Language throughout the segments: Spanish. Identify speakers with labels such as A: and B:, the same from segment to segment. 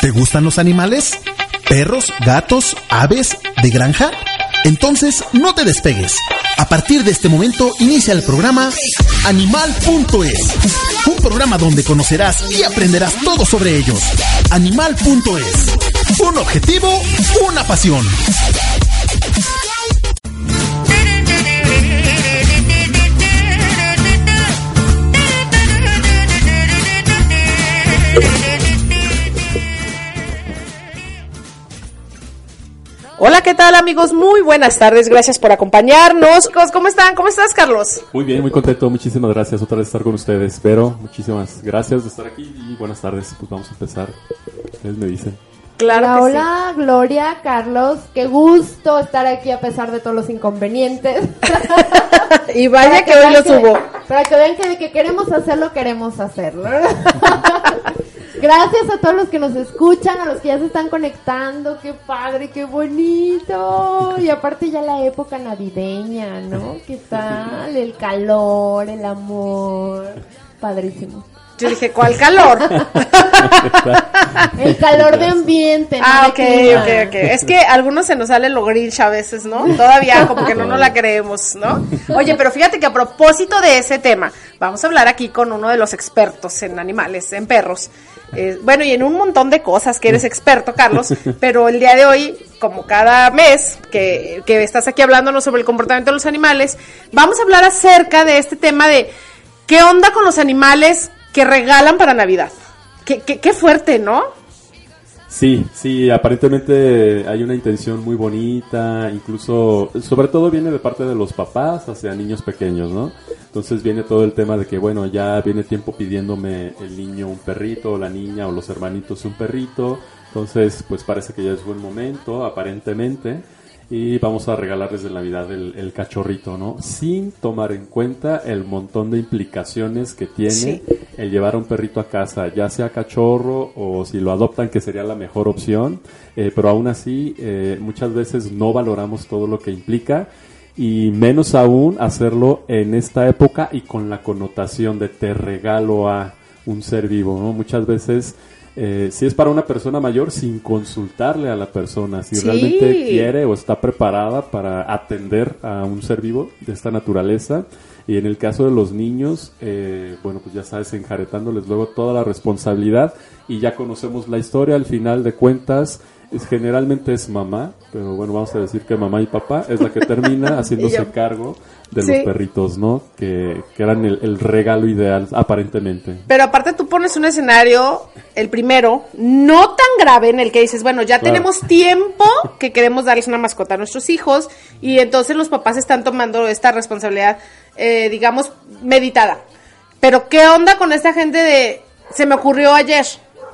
A: ¿Te gustan los animales? ¿Perros, gatos, aves, de granja? Entonces, no te despegues. A partir de este momento inicia el programa Animal.es. Un programa donde conocerás y aprenderás todo sobre ellos. Animal.es. Un objetivo, una pasión.
B: Hola, ¿qué tal amigos? Muy buenas tardes, gracias por acompañarnos. ¿Cómo están? ¿Cómo estás, Carlos?
C: Muy bien, muy contento, muchísimas gracias otra vez estar con ustedes. Pero muchísimas gracias de estar aquí y buenas tardes. Pues vamos a empezar. Ustedes me dicen.
B: Claro
D: hola,
B: que
D: hola, Gloria, Carlos, qué gusto estar aquí a pesar de todos los inconvenientes.
B: Y vaya
D: Para
B: que hoy lo
D: que-
B: subo.
D: Para que vean que de que queremos hacerlo, queremos hacerlo. Gracias a todos los que nos escuchan, a los que ya se están conectando, qué padre, qué bonito. Y aparte ya la época navideña, ¿no? ¿Qué tal? El calor, el amor. Padrísimo.
B: Yo dije, ¿cuál calor?
D: El calor de ambiente. no
B: ah, ok,
D: clima.
B: ok, ok. Es que a algunos se nos sale lo grinch a veces, ¿no? Todavía como que no nos la creemos, ¿no? Oye, pero fíjate que a propósito de ese tema, vamos a hablar aquí con uno de los expertos en animales, en perros. Eh, bueno, y en un montón de cosas que eres experto, Carlos, pero el día de hoy, como cada mes que, que estás aquí hablándonos sobre el comportamiento de los animales, vamos a hablar acerca de este tema de qué onda con los animales que regalan para Navidad. Qué, qué, qué fuerte, ¿no?
C: Sí, sí, aparentemente hay una intención muy bonita, incluso, sobre todo viene de parte de los papás hacia niños pequeños, ¿no? Entonces viene todo el tema de que, bueno, ya viene tiempo pidiéndome el niño un perrito, o la niña o los hermanitos un perrito, entonces pues parece que ya es buen momento, aparentemente, y vamos a regalarles de Navidad el, el cachorrito, ¿no? Sin tomar en cuenta el montón de implicaciones que tiene
B: Sí.
C: el llevar a un perrito a casa, ya sea cachorro o si lo adoptan, que sería la mejor opción, eh, pero aún así eh, muchas veces no valoramos todo lo que implica y menos aún hacerlo en esta época y con la connotación de te regalo a un ser vivo, ¿no? Muchas veces eh, si es para una persona mayor sin consultarle a la persona, si
B: Sí.
C: realmente quiere o está preparada para atender a un ser vivo de esta naturaleza. Y en el caso de los niños, eh, bueno, pues ya sabes, enjaretándoles luego toda la responsabilidad y ya conocemos la historia, al final de cuentas, generalmente es mamá, pero bueno, vamos a decir que mamá y papá es la que termina haciéndose cargo de
B: Sí.
C: los perritos, ¿no? Que, que eran el, el regalo ideal, aparentemente.
B: Pero aparte tú pones un escenario, el primero, no tan grave en el que dices, bueno, ya
C: Claro.
B: tenemos tiempo que queremos darles una mascota a nuestros hijos y entonces los papás están tomando esta responsabilidad, eh, digamos, meditada. Pero ¿qué onda con esta gente de, se me ocurrió ayer?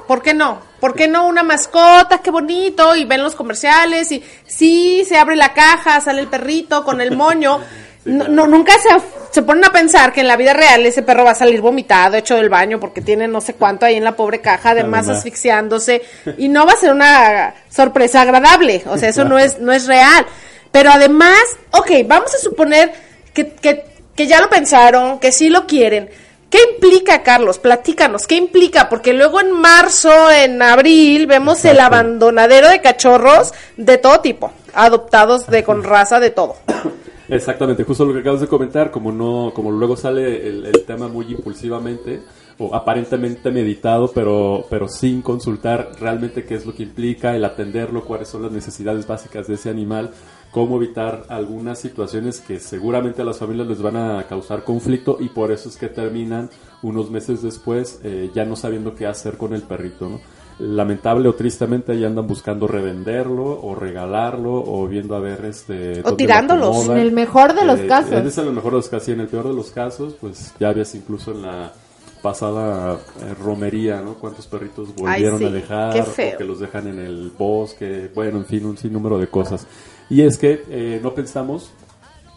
B: ¿Por qué no? ¿Por qué no una mascota? Qué bonito. Y ven los comerciales y sí, se abre la caja, sale el perrito con el moño. No, no, nunca se, se ponen a pensar que en la vida real ese perro va a salir vomitado, hecho del baño, porque tiene no sé cuánto ahí en la pobre caja, además
C: Además.
B: asfixiándose, y no va a ser una sorpresa agradable, o sea, eso no es, no es real. Pero además, ok, vamos a suponer que, que, que ya lo pensaron, que sí lo quieren. ¿Qué implica, Carlos? Platícanos, ¿qué implica? Porque luego en marzo, en abril, vemos el abandonadero de cachorros de todo tipo, adoptados de con raza de todo.
C: Exactamente, justo lo que acabas de comentar, como no, como luego sale el, el tema muy impulsivamente, o aparentemente meditado, pero, pero sin consultar realmente qué es lo que implica el atenderlo, cuáles son las necesidades básicas de ese animal, cómo evitar algunas situaciones que seguramente a las familias les van a causar conflicto y por eso es que terminan unos meses después eh, ya no sabiendo qué hacer con el perrito, ¿no? lamentable o tristemente ya andan buscando revenderlo o regalarlo o viendo a ver este
B: o tirándolos
D: en el mejor de los
C: Eh,
D: casos.
C: en el mejor de los casos y en el peor de los casos pues ya habías incluso en la pasada eh, romería no cuántos perritos volvieron
B: sí,
C: a dejar o que los dejan en el bosque bueno en fin un sinnúmero de cosas y es que eh, no pensamos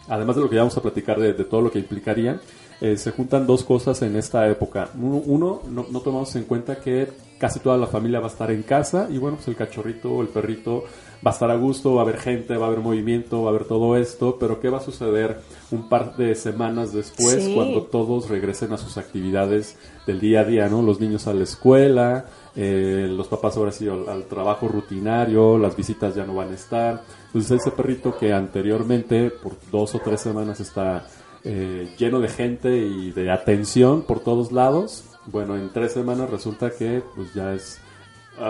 C: además de lo que ya vamos a platicar de, de todo lo que implicaría, eh, se juntan dos cosas en esta época. Uno, uno, no, no tomamos en cuenta que casi toda la familia va a estar en casa y bueno, pues el cachorrito o el perrito va a estar a gusto, va a haber gente, va a haber movimiento, va a haber todo esto, pero ¿qué va a suceder un par de semanas después
B: Sí.
C: cuando todos regresen a sus actividades del día a día, ¿no? Los niños a la escuela, eh, los papás ahora sí al, al trabajo rutinario, las visitas ya no van a estar. Entonces ese perrito que anteriormente por dos o tres semanas está eh, lleno de gente y de atención por todos lados, bueno, en tres semanas resulta que pues ya es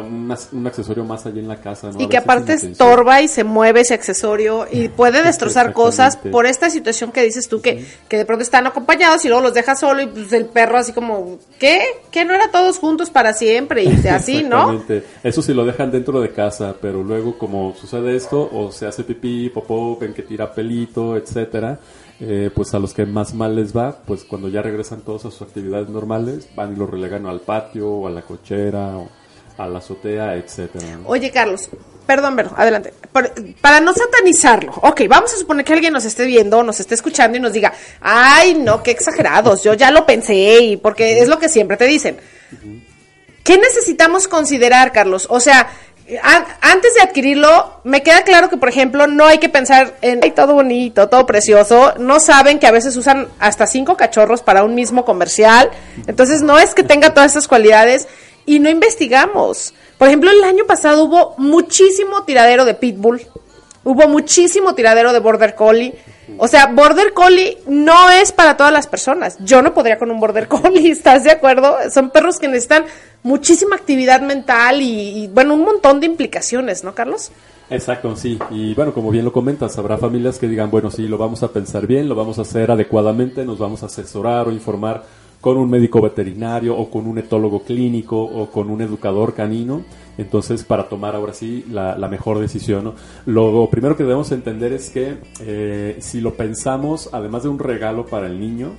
C: un, ac- un accesorio más allá en la casa. ¿no?
B: Y que aparte estorba y se mueve ese accesorio y puede destrozar cosas por esta situación que dices tú, que, que de pronto están acompañados y luego los dejas solo y pues el perro así como, ¿qué? ¿Que no era todos juntos para siempre? Y así, ¿no?
C: Eso sí lo dejan dentro de casa, pero luego como sucede esto, o se hace pipí, popó, ven que tira pelito, etcétera, eh, pues a los que más mal les va, pues cuando ya regresan todos a sus actividades normales, van y lo relegan al patio, o a la cochera, o a la azotea, etcétera.
B: Oye, Carlos, perdón, Vero, adelante. Por- para no satanizarlo, ok, vamos a suponer que alguien nos esté viendo, nos esté escuchando y nos diga, ay, no, qué exagerados, yo ya lo pensé, y porque es lo que siempre te dicen. ¿Qué necesitamos considerar, Carlos? O sea, an- antes de adquirirlo, me queda claro que, por ejemplo, no hay que pensar en "Ay, todo bonito, todo precioso. No saben que a veces usan hasta cinco cachorros para un mismo comercial. Entonces, no es que tenga todas esas cualidades y no investigamos. Por ejemplo, el año pasado hubo muchísimo tiradero de Pitbull. Hubo muchísimo tiradero de Border Collie. O sea, Border Collie no es para todas las personas. Yo no podría con un Border Collie, ¿estás de acuerdo? Son perros que necesitan muchísima actividad mental y, y, bueno, un montón de implicaciones, ¿no, Carlos?
C: Exacto, sí. Y bueno, como bien lo comentas, habrá familias que digan, bueno, sí, lo vamos a pensar bien, lo vamos a hacer adecuadamente, nos vamos a asesorar o informar con un médico veterinario o con un etólogo clínico o con un educador canino. Entonces, para tomar ahora sí la, mejor decisión. ¿no? Lo primero que debemos entender es que eh, si lo pensamos, además de un regalo para el niño,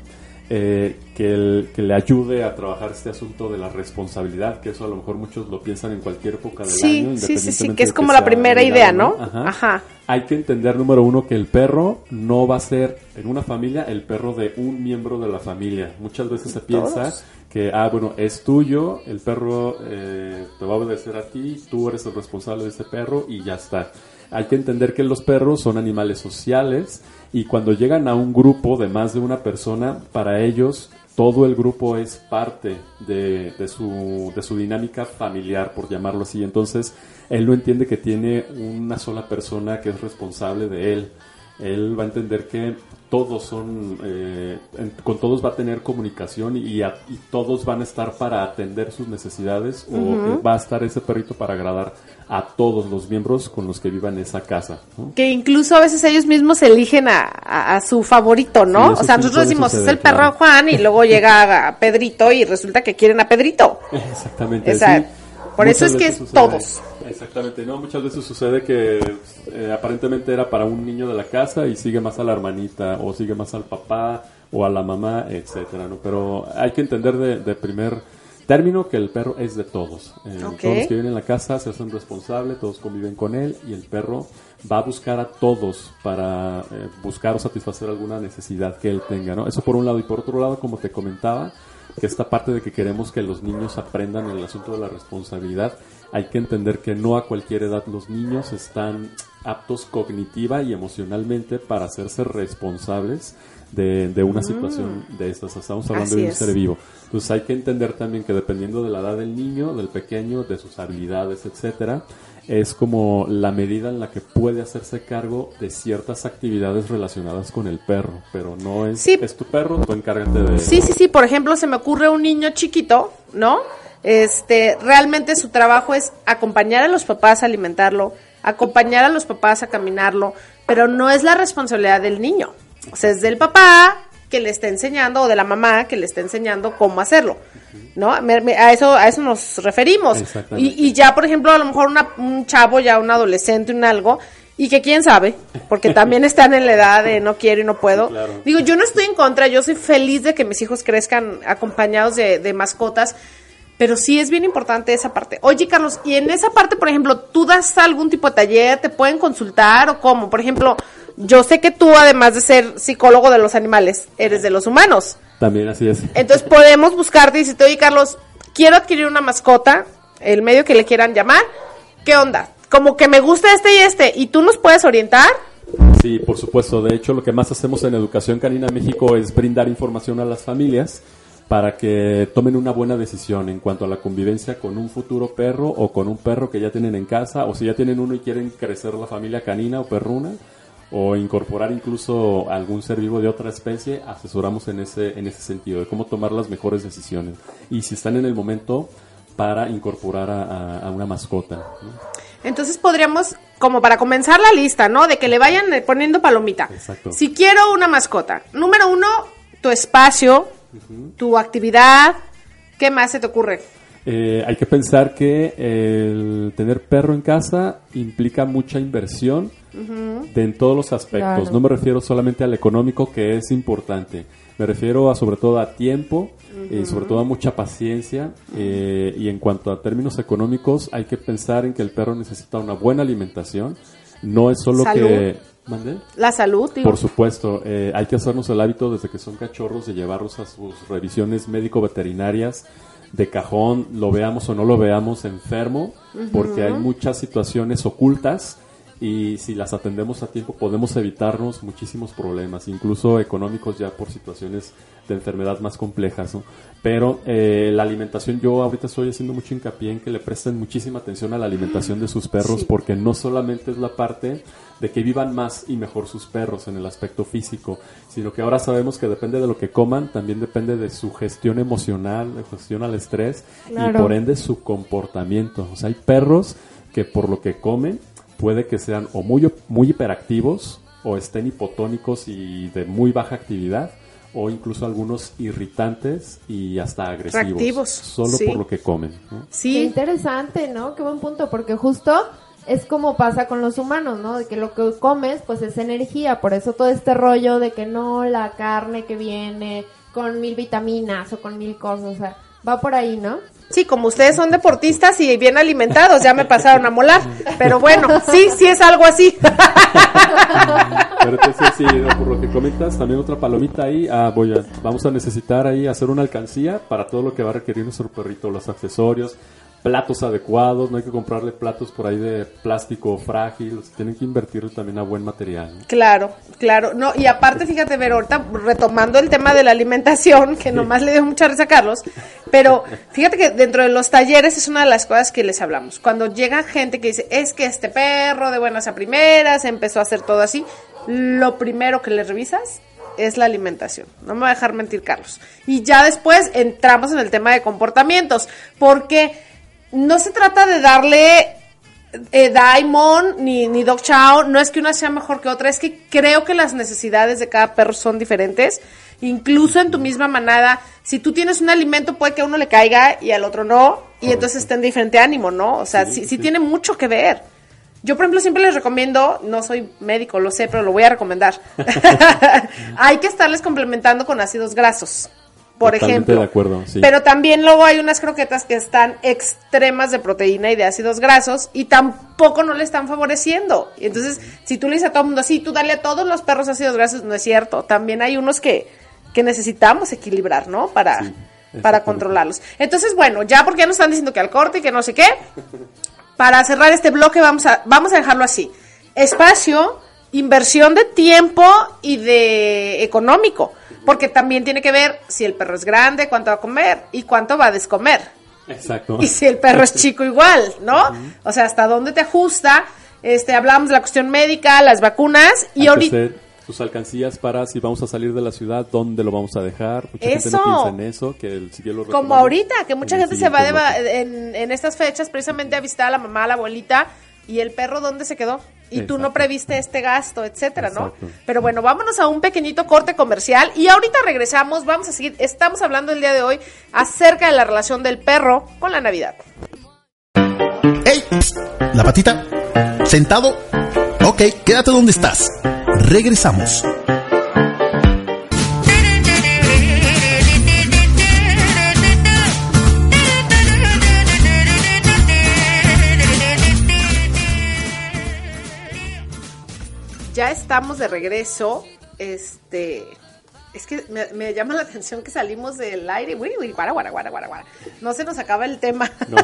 C: eh, que, el- que le ayude a trabajar este asunto de la responsabilidad, que eso a lo mejor muchos lo piensan en cualquier época del
B: Sí,
C: año.
B: sí, sí, sí, que es como la primera idea, ¿no?
C: Ajá.
B: Ajá.
C: Hay que entender, número uno, que el perro no va a ser en una familia el perro de un miembro de la familia. Muchas veces se piensa
B: Todos.
C: que, ah, bueno, es tuyo, el perro eh, te va a obedecer a ti, tú eres el responsable de ese perro y ya está. Hay que entender que los perros son animales sociales y cuando llegan a un grupo de más de una persona, para ellos todo el grupo es parte de, su, de su dinámica familiar, por llamarlo así. Entonces, él no entiende que tiene una sola persona que es responsable de él. Él va a entender que todos son, eh, en- con todos va a tener comunicación y, a- y todos van a estar para atender sus necesidades o eh, va a estar ese perrito para agradar a todos los miembros con los que vivan en esa casa. ¿no?
B: Que incluso a veces ellos mismos eligen a, a- a su favorito, ¿no? o sea, nosotros decimos, es el perro. Juan y luego llega a Pedrito y resulta que quieren a Pedrito.
C: Exactamente.
B: Exacto.
C: sí.
B: Por eso es que
C: sucede-
B: todos.
C: Exactamente, no, muchas veces sucede que eh, aparentemente era para un niño de la casa y sigue más a la hermanita o sigue más al papá o a la mamá, etcétera, ¿no? Pero hay que entender de, de primer término que el perro es de todos. Eh. Todos los que viven en la casa se hacen responsables, todos conviven con él y el perro va a buscar a todos para eh, buscar o satisfacer alguna necesidad que él tenga, ¿no? Eso por un lado y por otro lado, como te comentaba, que esta parte de que queremos que los niños aprendan el asunto de la responsabilidad, hay que entender que no a cualquier edad los niños están aptos cognitiva y emocionalmente para hacerse responsables de, de una situación de estas. Estamos hablando
B: Mm. Así
C: de un
B: es.
C: ser vivo. Entonces hay que entender también que dependiendo de la edad del niño, del pequeño, de sus habilidades, etcétera, es como la medida en la que puede hacerse cargo de ciertas actividades relacionadas con el perro, pero no es,
B: Sí.
C: es tu perro, tú encárgate de
B: Sí, sí, sí. Por ejemplo, se me ocurre un niño chiquito, ¿no? Este, realmente su trabajo es acompañar a los papás a alimentarlo, acompañar a los papás a caminarlo, pero no es la responsabilidad del niño. O sea, es del papá que le está enseñando o de la mamá que le está enseñando cómo hacerlo, ¿no? Me- me- a eso a eso nos referimos. Y, y ya, por ejemplo, a lo mejor una- un chavo, ya un adolescente, un algo, y que quién sabe, porque también están en la edad de no quiero y no puedo.
C: claro.
B: Digo, yo no estoy en contra, yo soy feliz de que mis hijos crezcan acompañados de, de mascotas, pero sí es bien importante esa parte. Oye, Carlos, y en esa parte, por ejemplo, ¿tú das algún tipo de taller? ¿Te pueden consultar o cómo? Por ejemplo, yo sé que tú, además de ser psicólogo de los animales, eres de los humanos.
C: También así es.
B: Entonces podemos buscarte y decirte, oye, Carlos, quiero adquirir una mascota, el medio que le quieran llamar, ¿qué onda? Como que me gusta este y este, y tú nos puedes orientar.
C: Sí, por supuesto. De hecho, lo que más hacemos en Educación Canina México es brindar información a las familias para que tomen una buena decisión en cuanto a la convivencia con un futuro perro o con un perro que ya tienen en casa o si ya tienen uno y quieren crecer la familia canina o perruna o incorporar incluso algún ser vivo de otra especie, asesoramos en ese en ese sentido de cómo tomar las mejores decisiones y si están en el momento para incorporar a, a- a una mascota. ¿no?
B: Entonces podríamos, como para comenzar la lista, ¿no? De que le vayan poniendo palomita.
C: Exacto.
B: Si quiero una mascota, número uno, tu espacio, tu actividad, ¿qué más se te ocurre?
C: Eh, hay que pensar que el tener perro en casa implica mucha inversión de en todos los aspectos.
D: Claro.
C: No me refiero solamente al económico, que es importante. Me refiero a sobre todo a tiempo y sobre todo a mucha paciencia. eh, y en cuanto a términos económicos, hay que pensar en que el perro necesita una buena alimentación. No es solo
B: Salud.
C: que... ¿Mande?
B: La salud, digo.
C: Por supuesto, eh, hay que hacernos el hábito desde que son cachorros de llevarlos a sus revisiones médico-veterinarias de cajón, lo veamos o no lo veamos enfermo, porque hay muchas situaciones ocultas y si las atendemos a tiempo podemos evitarnos muchísimos problemas, incluso económicos ya por situaciones de enfermedad más complejas. ¿no? Pero eh, la alimentación, yo ahorita estoy haciendo mucho hincapié en que le presten muchísima atención a la alimentación de sus perros,
B: Sí.
C: porque no solamente es la parte de que vivan más y mejor sus perros en el aspecto físico, sino que ahora sabemos que depende de lo que coman, también depende de su gestión emocional, de gestión al estrés y
D: Claro.
C: por ende su comportamiento. O sea, hay perros que por lo que comen puede que sean o muy, muy hiperactivos o estén hipotónicos y de muy baja actividad o incluso algunos irritantes y hasta agresivos.
B: Reactivos,
C: Solo
B: sí.
C: por lo que comen. ¿no?
D: Qué
B: Sí,
D: interesante, ¿no? Qué buen punto, porque justo es como pasa con los humanos, ¿no? De que lo que comes, pues es energía, por eso todo este rollo de que no, la carne que viene con mil vitaminas o con mil cosas, o sea, va por ahí, ¿no?
B: sí, como ustedes son deportistas y bien alimentados, ya me pasaron a molar. Pero bueno, sí, sí es algo así.
C: Pero entonces, sí, por lo que comentas, también otra palomita ahí. Ah, voy a, vamos a necesitar ahí hacer una alcancía para todo lo que va a requerir nuestro perrito, los accesorios, platos adecuados, no hay que comprarle platos por ahí de plástico frágil, tienen que invertirle también a buen material. ¿no?
B: Claro, claro. No, y aparte, fíjate, ahorita retomando el tema de la alimentación, que nomás le dio mucha risa a Carlos, pero fíjate que dentro de los talleres es una de las cosas que les hablamos. Cuando llega gente que dice, es que este perro de buenas a primeras empezó a hacer todo así, lo primero que le revisas es la alimentación. No me va a dejar mentir, Carlos. Y ya después entramos en el tema de comportamientos, porque no se trata de darle eh, Daimon ni, ni Dog Chow, no es que una sea mejor que otra, es que creo que las necesidades de cada perro son diferentes. Incluso en tu misma manada, si tú tienes un alimento, puede que a uno le caiga y al otro no, y entonces está en diferente ánimo, ¿no? O sea, sí,
C: Sí,
B: sí
C: sí.
B: tiene mucho que ver. Yo, por ejemplo, siempre les recomiendo, no soy médico, lo sé, pero lo voy a recomendar. Hay que estarles complementando con ácidos grasos, por
C: Totalmente
B: ejemplo.
C: de acuerdo, sí.
B: Pero también luego hay unas croquetas que están extremas de proteína y de ácidos grasos y tampoco no le están favoreciendo. Entonces, si tú le dices a todo el mundo así, tú dale a todos los perros ácidos grasos, no es cierto. También hay unos que, que necesitamos equilibrar, ¿no? Para,
C: Sí,
B: para controlarlos. Entonces, bueno, ya porque ya nos están diciendo que al corte y que no sé qué, para cerrar este bloque vamos a, vamos a dejarlo así. espacio, inversión de tiempo y de económico, porque también tiene que ver si el perro es grande, cuánto va a comer y cuánto va a descomer.
C: Exacto.
B: Y si el perro es chico igual, ¿no? O sea, hasta dónde te ajusta. Este, hablamos de la cuestión médica, las vacunas y ahorita
C: sus alcancías para si vamos a salir de la ciudad, dónde lo vamos a dejar. Mucha gente
B: Eso.
C: no piensa en eso, que el lo
B: como ahorita, que mucha gente se va de en, en estas fechas precisamente a visitar a la mamá, a la abuelita y el perro dónde se quedó. Y tú no previste este gasto, etcétera, ¿no? Pero bueno, vámonos a un pequeñito corte comercial y ahorita regresamos, vamos a seguir, estamos hablando el día de hoy acerca de la relación del perro con la Navidad.
A: ¡Ey! La patita. ¿Sentado? Ok, quédate donde estás. Regresamos.
B: Ya estamos de regreso. Este. Es que me, me llama la atención que salimos del aire. Uy, uy, guara, guara, guara, guara, guara. No se nos acaba el tema.
C: No.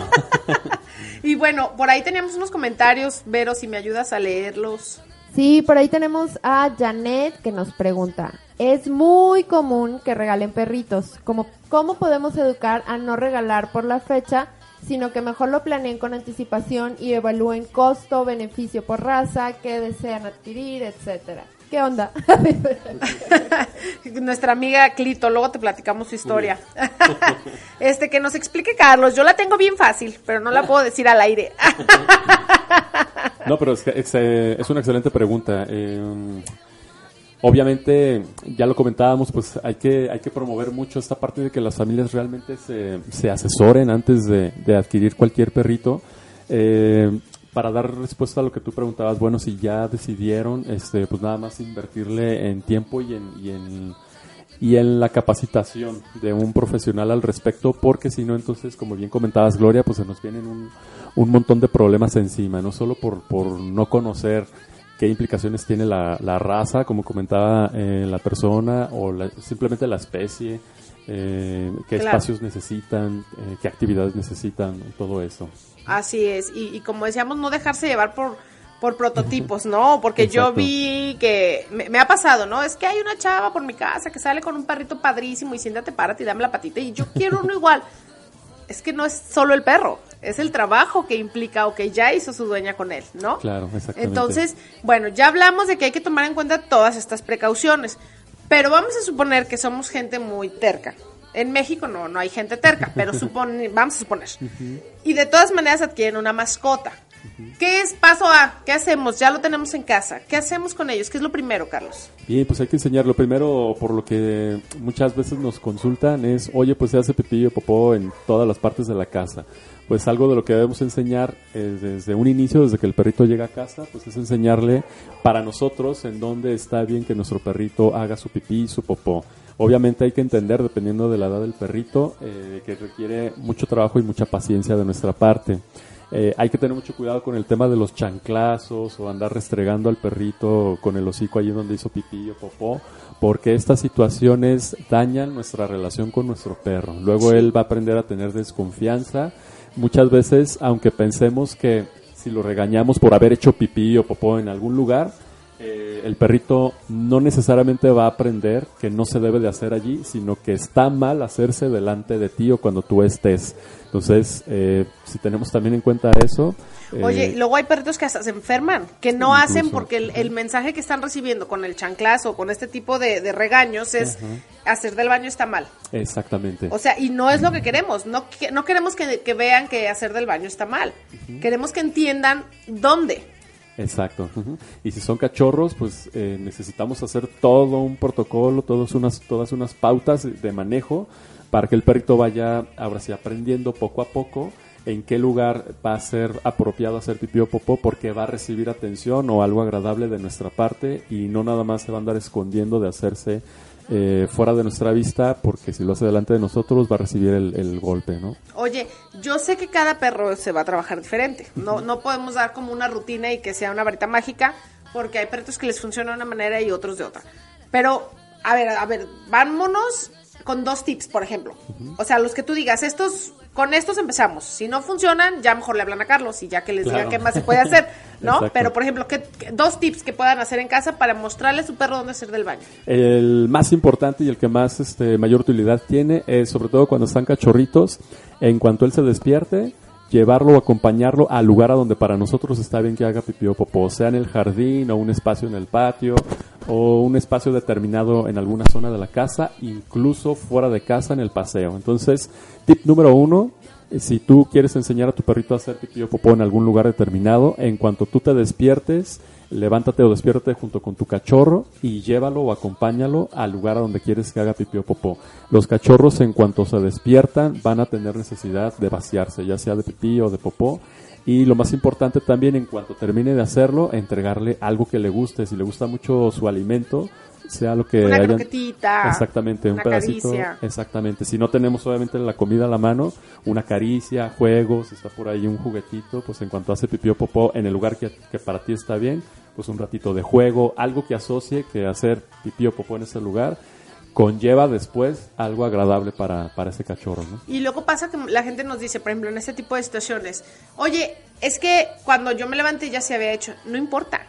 B: y bueno, por ahí teníamos unos comentarios. Vero, si me ayudas a leerlos.
D: Sí, por ahí tenemos a Janet que nos pregunta, es muy común que regalen perritos, ¿Cómo, ¿cómo podemos educar a no regalar por la fecha, sino que mejor lo planeen con anticipación y evalúen costo, beneficio por raza, qué desean adquirir, etcétera? ¿Qué onda?
B: Nuestra amiga Clito, luego te platicamos su historia. este, que nos explique Carlos. Yo la tengo bien fácil, pero no la puedo decir al aire.
C: No, pero es, que es, eh, es una excelente pregunta. Eh, obviamente, ya lo comentábamos, pues hay que, hay que promover mucho esta parte de que las familias realmente se, se asesoren antes de, adquirir cualquier perrito. Eh, para dar respuesta a lo que tú preguntabas, bueno, si ya decidieron, este, pues nada más invertirle en tiempo y en, y en, y en la capacitación de un profesional al respecto, porque si no, entonces, como bien comentabas, Gloria, pues se nos vienen un, un montón de problemas encima, no solo por, por no conocer qué implicaciones tiene la, la raza, como comentaba eh, la persona, o la- simplemente la especie, eh, qué
B: Claro.
C: espacios necesitan, eh, qué actividades necesitan, todo eso.
B: Así es. Y, y como decíamos, no dejarse llevar por, por prototipos, ¿no? Porque yo vi que me, me ha pasado, ¿no? Es que hay una chava por mi casa que sale con un perrito padrísimo y siéntate, párate y dame la patita y yo quiero uno igual. Es que no es solo el perro, es el trabajo que implica o que ya hizo su dueña con él, ¿no?
C: Claro, exactamente.
B: Entonces, bueno, ya hablamos de que hay que tomar en cuenta todas estas precauciones, pero vamos a suponer que somos gente muy terca. En México no, no hay gente terca, pero supone, vamos a suponer. Y de todas maneras adquieren una mascota. ¿Qué es paso A? ¿Qué hacemos? Ya lo tenemos en casa. ¿Qué hacemos con ellos? ¿Qué es lo primero, Carlos?
C: Bien, pues hay que enseñarlo. Primero, por lo que muchas veces nos consultan es, oye, pues se hace pipí o popó en todas las partes de la casa. Pues algo de lo que debemos enseñar eh, desde un inicio, desde que el perrito llega a casa, pues es enseñarle para nosotros en dónde está bien que nuestro perrito haga su pipí y su popó. Obviamente hay que entender, dependiendo de la edad del perrito, eh, que requiere mucho trabajo y mucha paciencia de nuestra parte. Eh, hay que tener mucho cuidado con el tema de los chanclazos o andar restregando al perrito con el hocico allí donde hizo pipí o popó, porque estas situaciones dañan nuestra relación con nuestro perro. Luego él va a aprender a tener desconfianza. Muchas veces, aunque pensemos que si lo regañamos por haber hecho pipí o popó en algún lugar, eh, el perrito no necesariamente va a aprender que no se debe de hacer allí, sino que está mal hacerse delante de ti o cuando tú estés. Entonces, eh, si tenemos también en cuenta eso. eh,
B: Oye, luego hay perritos que hasta se enferman, que no hacen porque el, el mensaje que están recibiendo con el chanclazo, con este tipo de, de regaños, es hacer del baño está mal.
C: Exactamente.
B: O sea, y no es lo que queremos. No, que- no queremos que, que vean que hacer del baño está mal. Queremos que entiendan dónde.
C: Exacto. Y si son cachorros, pues eh, necesitamos hacer todo un protocolo, todas unas, todas unas pautas de manejo para que el perrito vaya ahora sí aprendiendo poco a poco en qué lugar va a ser apropiado hacer pipí o popó porque va a recibir atención o algo agradable de nuestra parte y no nada más se va a andar escondiendo de hacerse eh, fuera de nuestra vista porque si lo hace delante de nosotros va a recibir el, el golpe, ¿no?
B: Oye, yo sé que cada perro se va a trabajar diferente. No, no podemos dar como una rutina y que sea una varita mágica, porque hay perritos que les funciona de una manera y otros de otra. Pero, a ver, a ver, vámonos con dos tips, por ejemplo. O sea, los que tú digas, estos, con estos empezamos. Si no funcionan, ya mejor le hablan a Carlos y ya que les
C: Claro.
B: diga qué más se puede hacer, ¿no?
C: Exacto.
B: Pero, por ejemplo, ¿qué, qué- dos tips que puedan hacer en casa para mostrarle a su perro dónde hacer del baño.
C: El más importante y el que más este, mayor utilidad tiene es sobre todo cuando están cachorritos, en cuanto él se despierte, llevarlo o acompañarlo al lugar a donde para nosotros está bien que haga pipí o popó, sea en el jardín o un espacio en el patio o un espacio determinado en alguna zona de la casa, incluso fuera de casa en el paseo. Entonces, tip número uno, eh, si tú quieres enseñar a tu perrito a hacer pipí o popó en algún lugar determinado, en cuanto tú te despiertes, levántate o despiértate junto con tu cachorro y llévalo o acompáñalo al lugar a donde quieres que haga pipí o popó. Los cachorros en cuanto se despiertan van a tener necesidad de vaciarse, ya sea de pipí o de popó. Y lo más importante también, en cuanto termine de hacerlo, entregarle algo que le guste. Si le gusta mucho su alimento, sea lo que
B: Una
C: hayan- Exactamente, un
B: una
C: pedacito.
B: caricia.
C: Exactamente. Si no tenemos obviamente la comida a la mano, una caricia, juegos, si está por ahí un juguetito, pues en cuanto hace pipí o popó en el lugar que, que para ti está bien, pues un ratito de juego, algo que asocie que hacer pipí o popó en ese lugar conlleva después algo agradable para, para ese cachorro, ¿no?
B: Y luego pasa que la gente nos dice, por ejemplo, en este tipo de situaciones, oye, es que cuando yo me levanté ya se había hecho. No importa,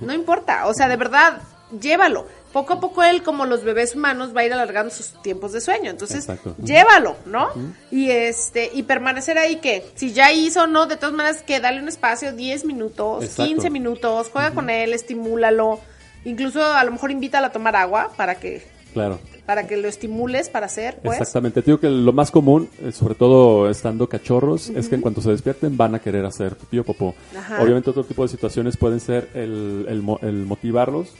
B: no importa. O sea, de verdad, llévalo. Poco a poco él, como los bebés humanos, va a ir alargando sus tiempos de sueño. Entonces,
C: Exacto.
B: llévalo, ¿no? Y este y permanecer ahí que si ya hizo, no, de todas maneras que dale un espacio, 10 minutos,
C: Exacto.
B: 15 minutos, juega con él, estimúlalo. Incluso a lo mejor invítalo a tomar agua para que
C: Claro.
B: para que lo estimules para hacer, pues.
C: Exactamente, te digo que lo más común, eh, sobre todo estando cachorros, es que en cuanto se despierten van a querer hacer pipí o popó.
B: Ajá.
C: Obviamente otro tipo de situaciones pueden ser el, el el motivarlos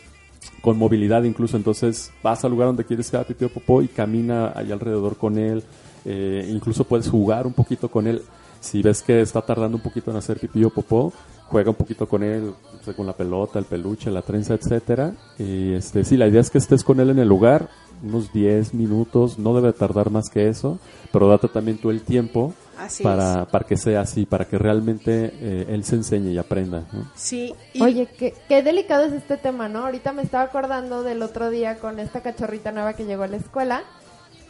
C: con movilidad incluso, entonces vas al lugar donde quieres que haga pipí o popó y camina allá alrededor con él, eh, incluso puedes jugar un poquito con él. Si ves que está tardando un poquito en hacer pipí o popó, juega un poquito con él, o con la pelota, el peluche, la trenza, etcétera. Y este, sí, la idea es que estés con él en el lugar unos 10 minutos, no debe tardar más que eso, pero date también tú el tiempo
B: Así
C: para, para que sea así, para que realmente eh, él se enseñe y aprenda. ¿no?
B: Sí. y-
D: Oye, qué, qué delicado es este tema, ¿no? Ahorita me estaba acordando del otro día con esta cachorrita nueva que llegó a la escuela,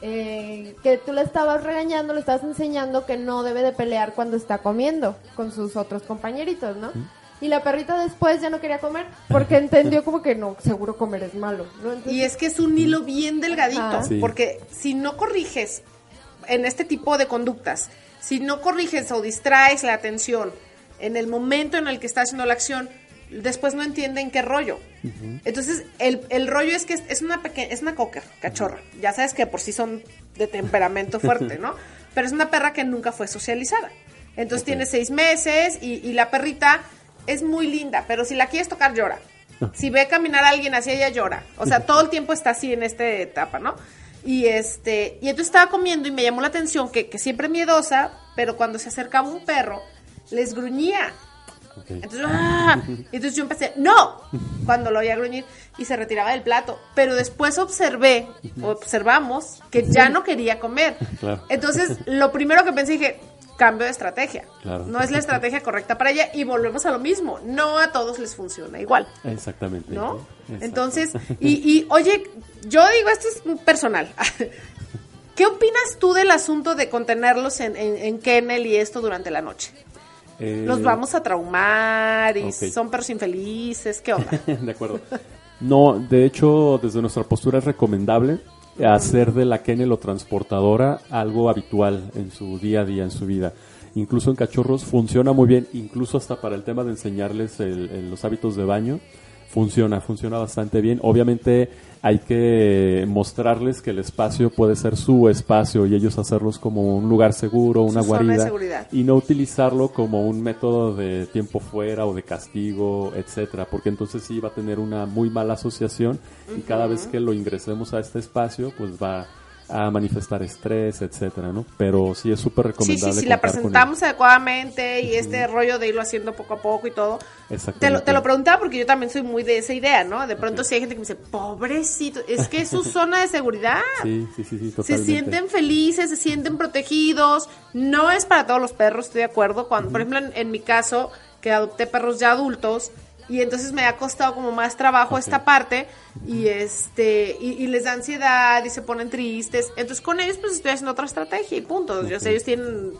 D: eh, que tú le estabas regañando, le estabas enseñando que no debe de pelear cuando está comiendo con sus otros compañeritos, ¿no? Y la perrita después ya no quería comer porque entendió como que no, seguro comer es malo, ¿no? Entonces,
B: Y es que es un hilo bien delgadito.
C: Sí.
B: porque si no corriges en este tipo de conductas, si no corriges o distraes la atención en el momento en el que está haciendo la acción, después no entienden qué rollo. Entonces, el, el rollo es que es, es una pequeña, es una cocker, cachorra. Ya sabes que por sí son de temperamento fuerte, ¿no? Pero es una perra que nunca fue socializada. Entonces tiene seis meses y, y la perrita es muy linda, pero si la quieres tocar llora. Si ve caminar a alguien hacia ella llora. O sea, todo el tiempo está así en esta etapa, ¿no? Y este, y entonces estaba comiendo y me llamó la atención que, que siempre miedosa, pero cuando se acercaba un perro, les gruñía.
C: Ok.
B: Entonces, ¡ah! Y entonces yo empecé, ¡no! Cuando lo oía gruñir y se retiraba del plato. Pero después observé, observamos, que ya no quería comer.
C: Claro.
B: Entonces, lo primero que pensé, dije, cambio de estrategia.
C: Claro.
B: No es la estrategia correcta para ella y volvemos a lo mismo. No a todos les funciona igual.
C: Exactamente.
B: ¿no?
C: Exacto.
B: Entonces, y, y oye, yo digo, esto es personal. ¿Qué opinas tú del asunto de contenerlos en, en, en kennel y esto durante la noche?
C: Eh,
B: Los vamos a traumar y son perros infelices, ¿qué onda?
C: de acuerdo. No, de hecho, desde nuestra postura es recomendable hacer de la kennel o transportadora algo habitual en su día a día, en su vida. Incluso en cachorros funciona muy bien, incluso hasta para el tema de enseñarles el- el- los hábitos de baño. Funciona, funciona bastante bien. Obviamente hay que mostrarles que el espacio puede ser su espacio y ellos hacerlos como un lugar seguro, una
B: Su
C: guarida
B: seguridad.
C: y no utilizarlo como un método de tiempo fuera o de castigo, etcétera, porque entonces sí va a tener una muy mala asociación y cada vez que lo ingresemos a este espacio, pues va a manifestar estrés, etcétera, ¿no? Pero sí es súper
B: Sí,
C: recomendable.
B: sí, si la presentamos adecuadamente y este rollo de irlo haciendo poco a poco y todo. Te lo, te lo preguntaba porque yo también soy muy de esa idea, ¿no? De pronto si hay gente que me dice, pobrecito, es que es su zona de seguridad.
C: Sí, sí, sí, sí,
B: Se
C: totalmente.
B: sienten felices, se sienten protegidos. No es para todos los perros, estoy de acuerdo. Cuando, Por ejemplo, en, en mi caso, que adopté perros ya adultos, y entonces me ha costado como más trabajo esta parte y este y, y les da ansiedad y se ponen tristes. Entonces con ellos pues estoy haciendo otra estrategia y punto. Yo sé, ellos tienen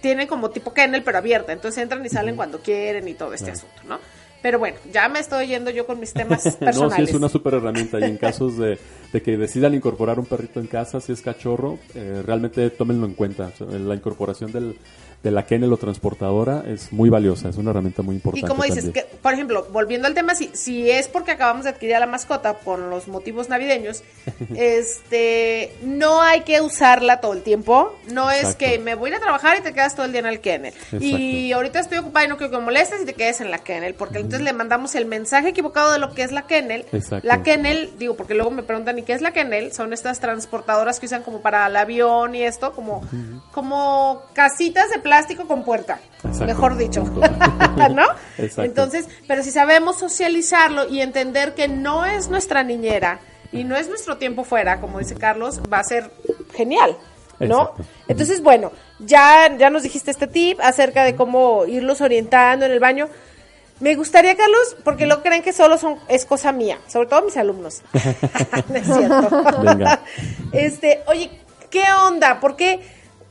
B: tienen como tipo kennel pero abierta, entonces entran y salen cuando quieren y todo este asunto, ¿no? Pero bueno, ya me estoy yendo yo con mis temas personales.
C: no, sí es una súper herramienta y en casos de, de, que decidan incorporar un perrito en casa, si es cachorro, eh, realmente tómenlo en cuenta. O sea, la incorporación del, de la kennel o transportadora es muy valiosa, es una herramienta muy importante.
B: Y como dices, que, por ejemplo, volviendo al tema, si, si es porque acabamos de adquirir a la mascota por los motivos navideños, este, no hay que usarla todo el tiempo. No es
C: Exacto.
B: que me voy a ir a trabajar y te quedas todo el día en el kennel. Y
C: Exacto.
B: ahorita estoy ocupada y no quiero que me molestes y te quedes en la kennel, porque entonces le mandamos el mensaje equivocado de lo que es la kennel.
C: Exacto.
B: La kennel, digo, porque luego me preguntan, ¿y qué es la kennel? Son estas transportadoras que usan como para el avión y esto, como, como casitas de plástico con puerta.
C: Exacto.
B: Mejor dicho. ¿No?
C: Exacto.
B: Entonces, pero si sabemos socializarlo y entender que no es nuestra niñera y no es nuestro tiempo fuera, como dice Carlos, va a ser genial, ¿no?
C: Exacto.
B: Entonces, bueno, ya, ya nos dijiste este tip acerca de cómo irlos orientando en el baño. Me gustaría, Carlos, porque lo creen que solo son, es cosa mía, sobre todo mis alumnos. no es cierto.
C: Venga.
B: Este, oye, ¿qué onda? ¿Por qué,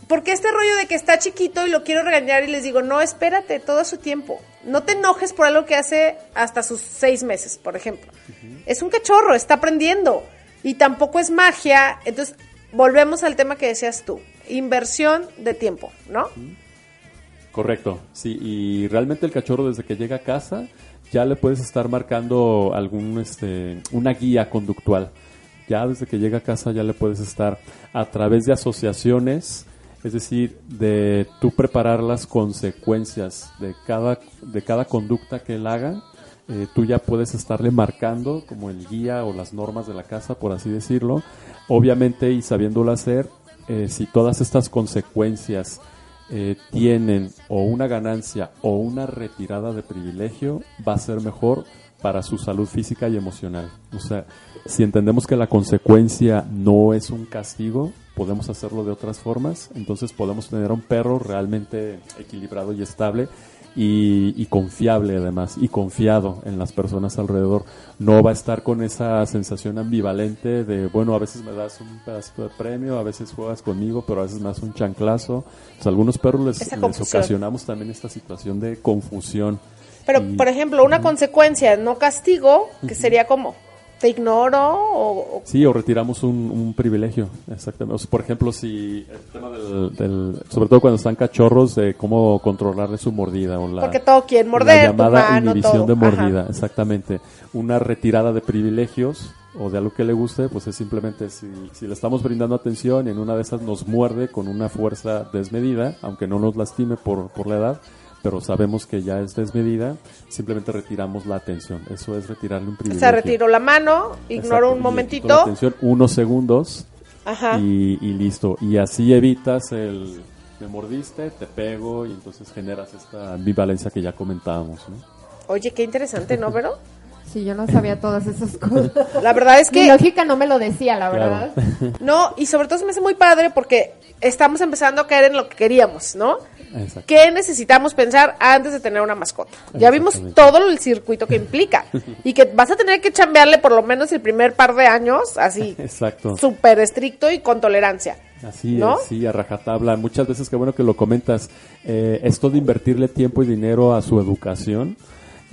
B: por qué este rollo de que está chiquito y lo quiero regañar y les digo, no, espérate, todo a su tiempo. No te enojes por algo que hace hasta sus seis meses, por ejemplo. Es un cachorro, está aprendiendo. Y tampoco es magia. Entonces, volvemos al tema que decías tú. Inversión de tiempo, ¿no?
C: Correcto, sí, y realmente el cachorro desde que llega a casa ya le puedes estar marcando algún, este, una guía conductual. Ya desde que llega a casa ya le puedes estar a través de asociaciones, es decir, de tú preparar las consecuencias de cada, de cada conducta que él haga. eh, tú ya puedes estarle marcando como el guía o las normas de la casa, por así decirlo. Obviamente y sabiéndolo hacer, eh, si todas estas consecuencias eh, tienen o una ganancia o una retirada de privilegio, va a ser mejor para su salud física y emocional. O sea, si entendemos que la consecuencia no es un castigo, podemos hacerlo de otras formas, entonces podemos tener un perro realmente equilibrado y estable y, y confiable además, y confiado en las personas alrededor. No va a estar con esa sensación ambivalente de, bueno, a veces me das un pedacito de premio, a veces juegas conmigo, pero a veces me das un chanclazo. A algunos perros les, ocasionamos también esta situación de confusión.
B: Pero,
C: Y-
B: por ejemplo, una consecuencia, no castigo, que sería como, te ignoro o, o-
C: Sí, o retiramos un, un privilegio, exactamente. O sea, por ejemplo, si el tema del, del- sobre todo cuando están cachorros, de cómo controlarle su mordida o la,
B: porque todo morder,
C: la
B: tu
C: llamada
B: mano,
C: inhibición
B: todo.
C: de
B: Ajá.
C: mordida, exactamente. Una retirada de privilegios o de algo que le guste, pues es simplemente si, si le estamos brindando atención y en una de esas nos muerde con una fuerza desmedida, aunque no nos lastime por, por la edad, pero sabemos que ya es desmedida, simplemente retiramos la atención. Eso es retirarle un
B: O
C: privilegio.
B: sea, retiro la mano, ignoro un
C: quito la
B: momentito.
C: atención unos segundos
B: Ajá.
C: y, y listo. Y así evitas el me mordiste, te pego y entonces generas esta ambivalencia que ya comentábamos. ¿no?
B: Oye, qué interesante, ¿no, Vero?
D: Sí, yo no sabía todas esas cosas.
B: La verdad es
D: Mi
B: que
D: lógica no me lo decía, la
C: Claro.
D: verdad.
B: no, y sobre todo se me hace muy padre porque estamos empezando a caer en lo que queríamos, ¿no?
C: Exacto.
B: ¿Qué necesitamos pensar antes de tener una mascota? Ya vimos todo el circuito que implica y que vas a tener que chambearle por lo menos el primer par de años, así,
C: Exacto.
B: súper estricto y con tolerancia.
C: Así
B: ¿No?
C: es, sí, a rajatabla. Muchas veces, que bueno que lo comentas, eh, esto de invertirle tiempo y dinero a su educación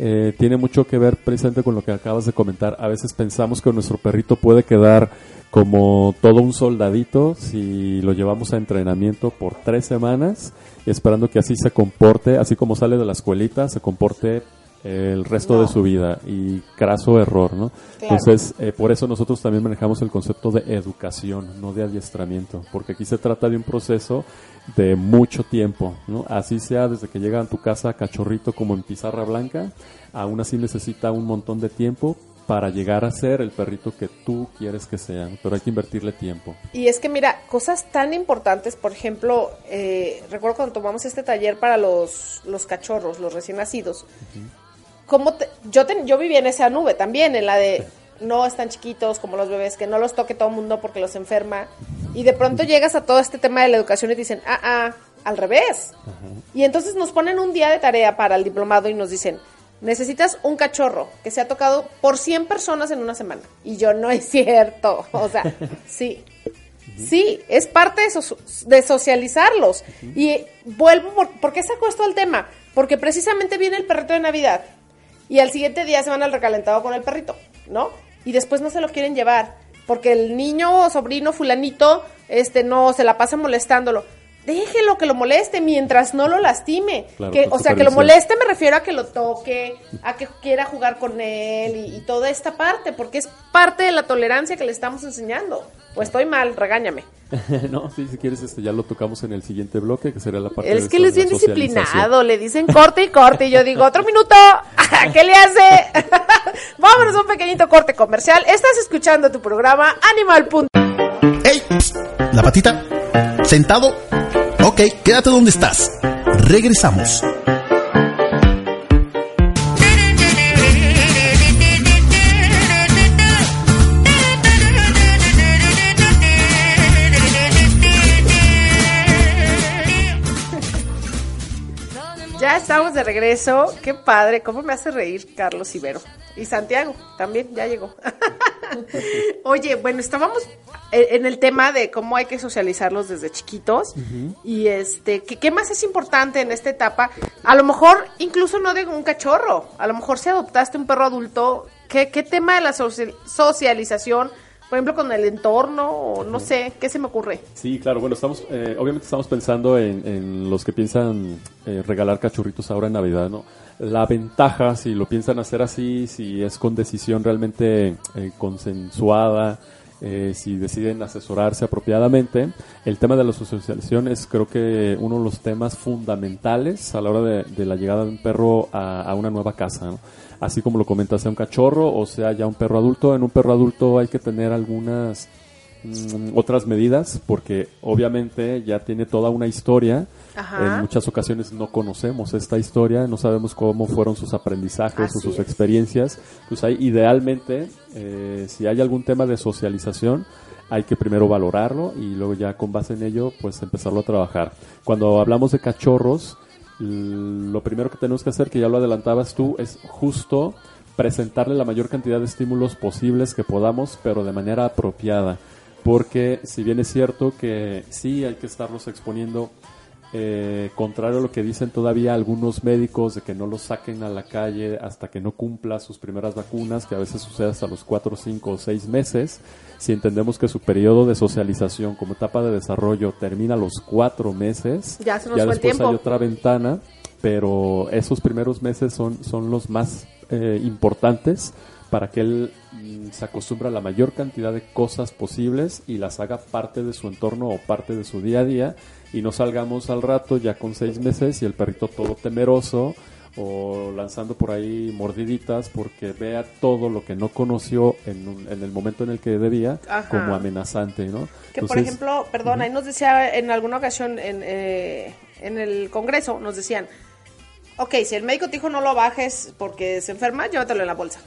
C: eh, tiene mucho que ver precisamente con lo que acabas de comentar. A veces pensamos que nuestro perrito puede quedar como todo un soldadito si lo llevamos a entrenamiento por tres semanas, esperando que así se comporte, así como sale de la escuelita, se comporte el resto
B: No.
C: de su vida y craso error, ¿no?
B: Claro.
C: Entonces, eh, por eso nosotros también manejamos el concepto de educación, no de adiestramiento, porque aquí se trata de un proceso de mucho tiempo, ¿no? Así sea desde que llega a tu casa cachorrito como en pizarra blanca, aún así necesita un montón de tiempo para llegar a ser el perrito que tú quieres que sea, pero hay que invertirle tiempo.
B: Y es que mira, cosas tan importantes, por ejemplo, eh, recuerdo cuando tomamos este taller para los, los cachorros, los recién nacidos, cómo te- yo, ten- yo vivía en esa nube también, en la de no están chiquitos como los bebés, que no los toque todo el mundo porque los enferma, y de pronto llegas a todo este tema de la educación y te dicen, ah, ah, al revés. Y entonces nos ponen un día de tarea para el diplomado y nos dicen, necesitas un cachorro que se ha tocado por 100 personas en una semana. Y yo, no es cierto. O sea, sí. Sí, es parte de, so- de socializarlos. Y vuelvo, por, ¿por qué saco esto al tema? Porque precisamente viene el perrito de Navidad. Y al siguiente día se van al recalentado con el perrito, ¿no? Y después no se lo quieren llevar. Porque el niño o sobrino fulanito, este, no, se la pasa molestándolo. Déjelo que lo moleste mientras no lo lastime.
C: Claro,
B: que, o sea, que lo moleste me refiero a que lo toque, a que quiera jugar con él y, y toda esta parte, porque es parte de la tolerancia que le estamos enseñando. O estoy mal, regáñame.
C: no, sí, si quieres, este, ya lo tocamos en el siguiente bloque, que sería la parte
B: Es
C: de
B: que él es bien disciplinado, le dicen corte y corte, y yo digo, otro minuto, ¿qué le hace? Vámonos a un pequeñito corte comercial. Estás escuchando tu programa Animal. Punto.
A: ¡Ey! La patita. Sentado. Ok, quédate donde estás. Regresamos.
B: Estamos de regreso. Qué padre, cómo me hace reír Carlos Ibero. Y Santiago también, ya llegó. Oye, bueno, estábamos en el tema de cómo hay que socializarlos desde chiquitos. Y este, ¿qué, ¿qué más es importante en esta etapa? A lo mejor, incluso no de un cachorro. A lo mejor si adoptaste un perro adulto, ¿qué, qué tema de la social- socialización? Por ejemplo, con el entorno, o no sé, ¿qué se me ocurre?
C: Sí, claro, bueno, estamos, eh, obviamente estamos pensando en, en los que piensan eh, regalar cachorritos ahora en Navidad, ¿no? La ventaja, si lo piensan hacer así, si es con decisión realmente eh, consensuada, eh, si deciden asesorarse apropiadamente, el tema de la socialización es creo que uno de los temas fundamentales a la hora de, la llegada de un perro a, una nueva casa. Así como lo comenta, sea un cachorro o sea ya un perro adulto, en un perro adulto hay que tener algunas mm, otras medidas porque obviamente ya tiene toda una historia.
B: Ajá.
C: En muchas ocasiones no conocemos esta historia, no sabemos cómo fueron sus aprendizajes o sus
B: es.
C: experiencias. Pues ahí idealmente, eh, si hay algún tema de socialización, hay que primero valorarlo y luego ya con base en ello, pues empezarlo a trabajar. Cuando hablamos de cachorros, lo primero que tenemos que hacer, que ya lo adelantabas tú, es justo presentarle la mayor cantidad de estímulos posibles que podamos, pero de manera apropiada. Porque si bien es cierto que sí hay que estarlos exponiendo, eh, contrario a lo que dicen todavía algunos médicos de que no los saquen a la calle hasta que no cumpla sus primeras vacunas, que a veces sucede hasta los 4, 5 o 6 meses, si entendemos que su periodo de socialización como etapa de desarrollo termina a los 4 meses,
B: Ya se nos fue el
C: después
B: tiempo.
C: hay otra ventana, pero esos primeros meses son, son los más eh, importantes para que él mm, se acostumbre a la mayor cantidad de cosas posibles y las haga parte de su entorno o parte de su día a día y no salgamos al rato ya con seis meses y el perrito todo temeroso o lanzando por ahí mordiditas porque vea todo lo que no conoció en, un- en el momento en el que debía
B: Ajá.
C: como amenazante, ¿no?
B: Que por ejemplo, perdón, ahí nos decía en alguna ocasión en, eh, en el Congreso, nos decían, ok, si el médico te dijo no lo bajes porque se enferma, llévatelo en la bolsa.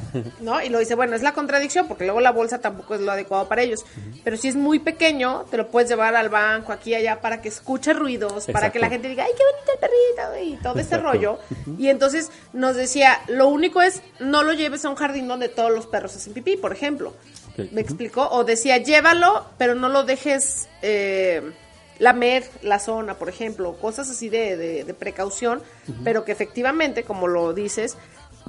B: ¿No? Y lo dice, bueno, es la contradicción porque luego la bolsa tampoco es lo adecuado para ellos. Pero si es muy pequeño, te lo puedes llevar al banco, aquí y allá, para que escuche ruidos, para que la gente diga, ay, qué bonito el perrito, y todo ese
C: Exacto.
B: rollo. Y entonces nos decía, lo único es, no lo lleves a un jardín donde todos los perros hacen pipí, por ejemplo. ¿Me
C: Ujú.
B: explicó? O decía, llévalo, pero no lo dejes eh, lamer la zona, por ejemplo, cosas así de, de- de precaución, pero que efectivamente, como lo dices,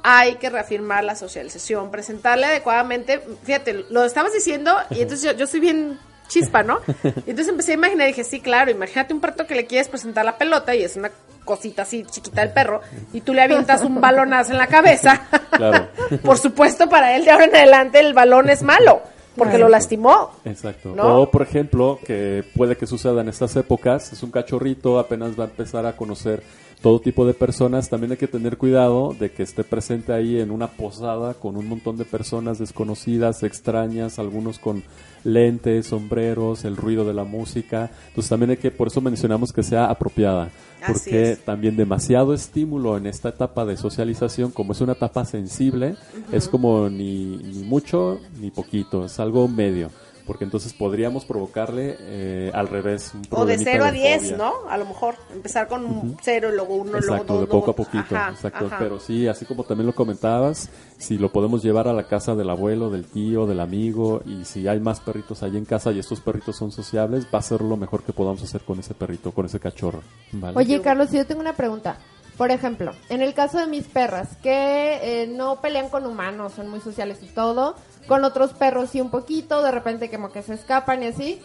B: hay que reafirmar la socialización, presentarle adecuadamente. Fíjate, lo estabas diciendo y entonces yo, yo soy bien chispa, ¿no? Y entonces empecé a imaginar y dije, sí, claro, imagínate un perro que le quieres presentar la pelota y es una cosita así chiquita del perro y tú le avientas un balonazo en la cabeza.
C: Claro.
B: Por supuesto, para él de ahora en adelante el balón es malo, porque
D: Claro.
B: lo lastimó.
C: Exacto.
B: ¿No?
C: O, por ejemplo, que puede que suceda en estas épocas, es un cachorrito, apenas va a empezar a conocer todo tipo de personas, también hay que tener cuidado de que esté presente ahí en una posada con un montón de personas desconocidas, extrañas, algunos con lentes, sombreros, el ruido de la música. Entonces también hay que, por eso mencionamos que sea apropiada, porque también demasiado estímulo en esta etapa de socialización, como es una etapa sensible, es como ni, ni mucho ni poquito, es algo medio. Porque entonces podríamos provocarle eh, al revés un
B: O de
C: problemita
B: 0 a 10,
C: fobia.
B: ¿no? A lo mejor empezar con un 0 y luego 1, luego 2.
C: Exacto, de poco a poquito, exacto. Pero sí, así como también lo comentabas, si lo podemos llevar a la casa del abuelo, del tío, del amigo, y si hay más perritos ahí en casa y estos perritos son sociables, va a ser lo mejor que podamos hacer con ese perrito, con ese cachorro. ¿vale?
D: Oye, Carlos, yo tengo una pregunta. Por ejemplo, en el caso de mis perras, que eh, no pelean con humanos, son muy sociales y todo, con otros perros sí un poquito, de repente como que se escapan y así.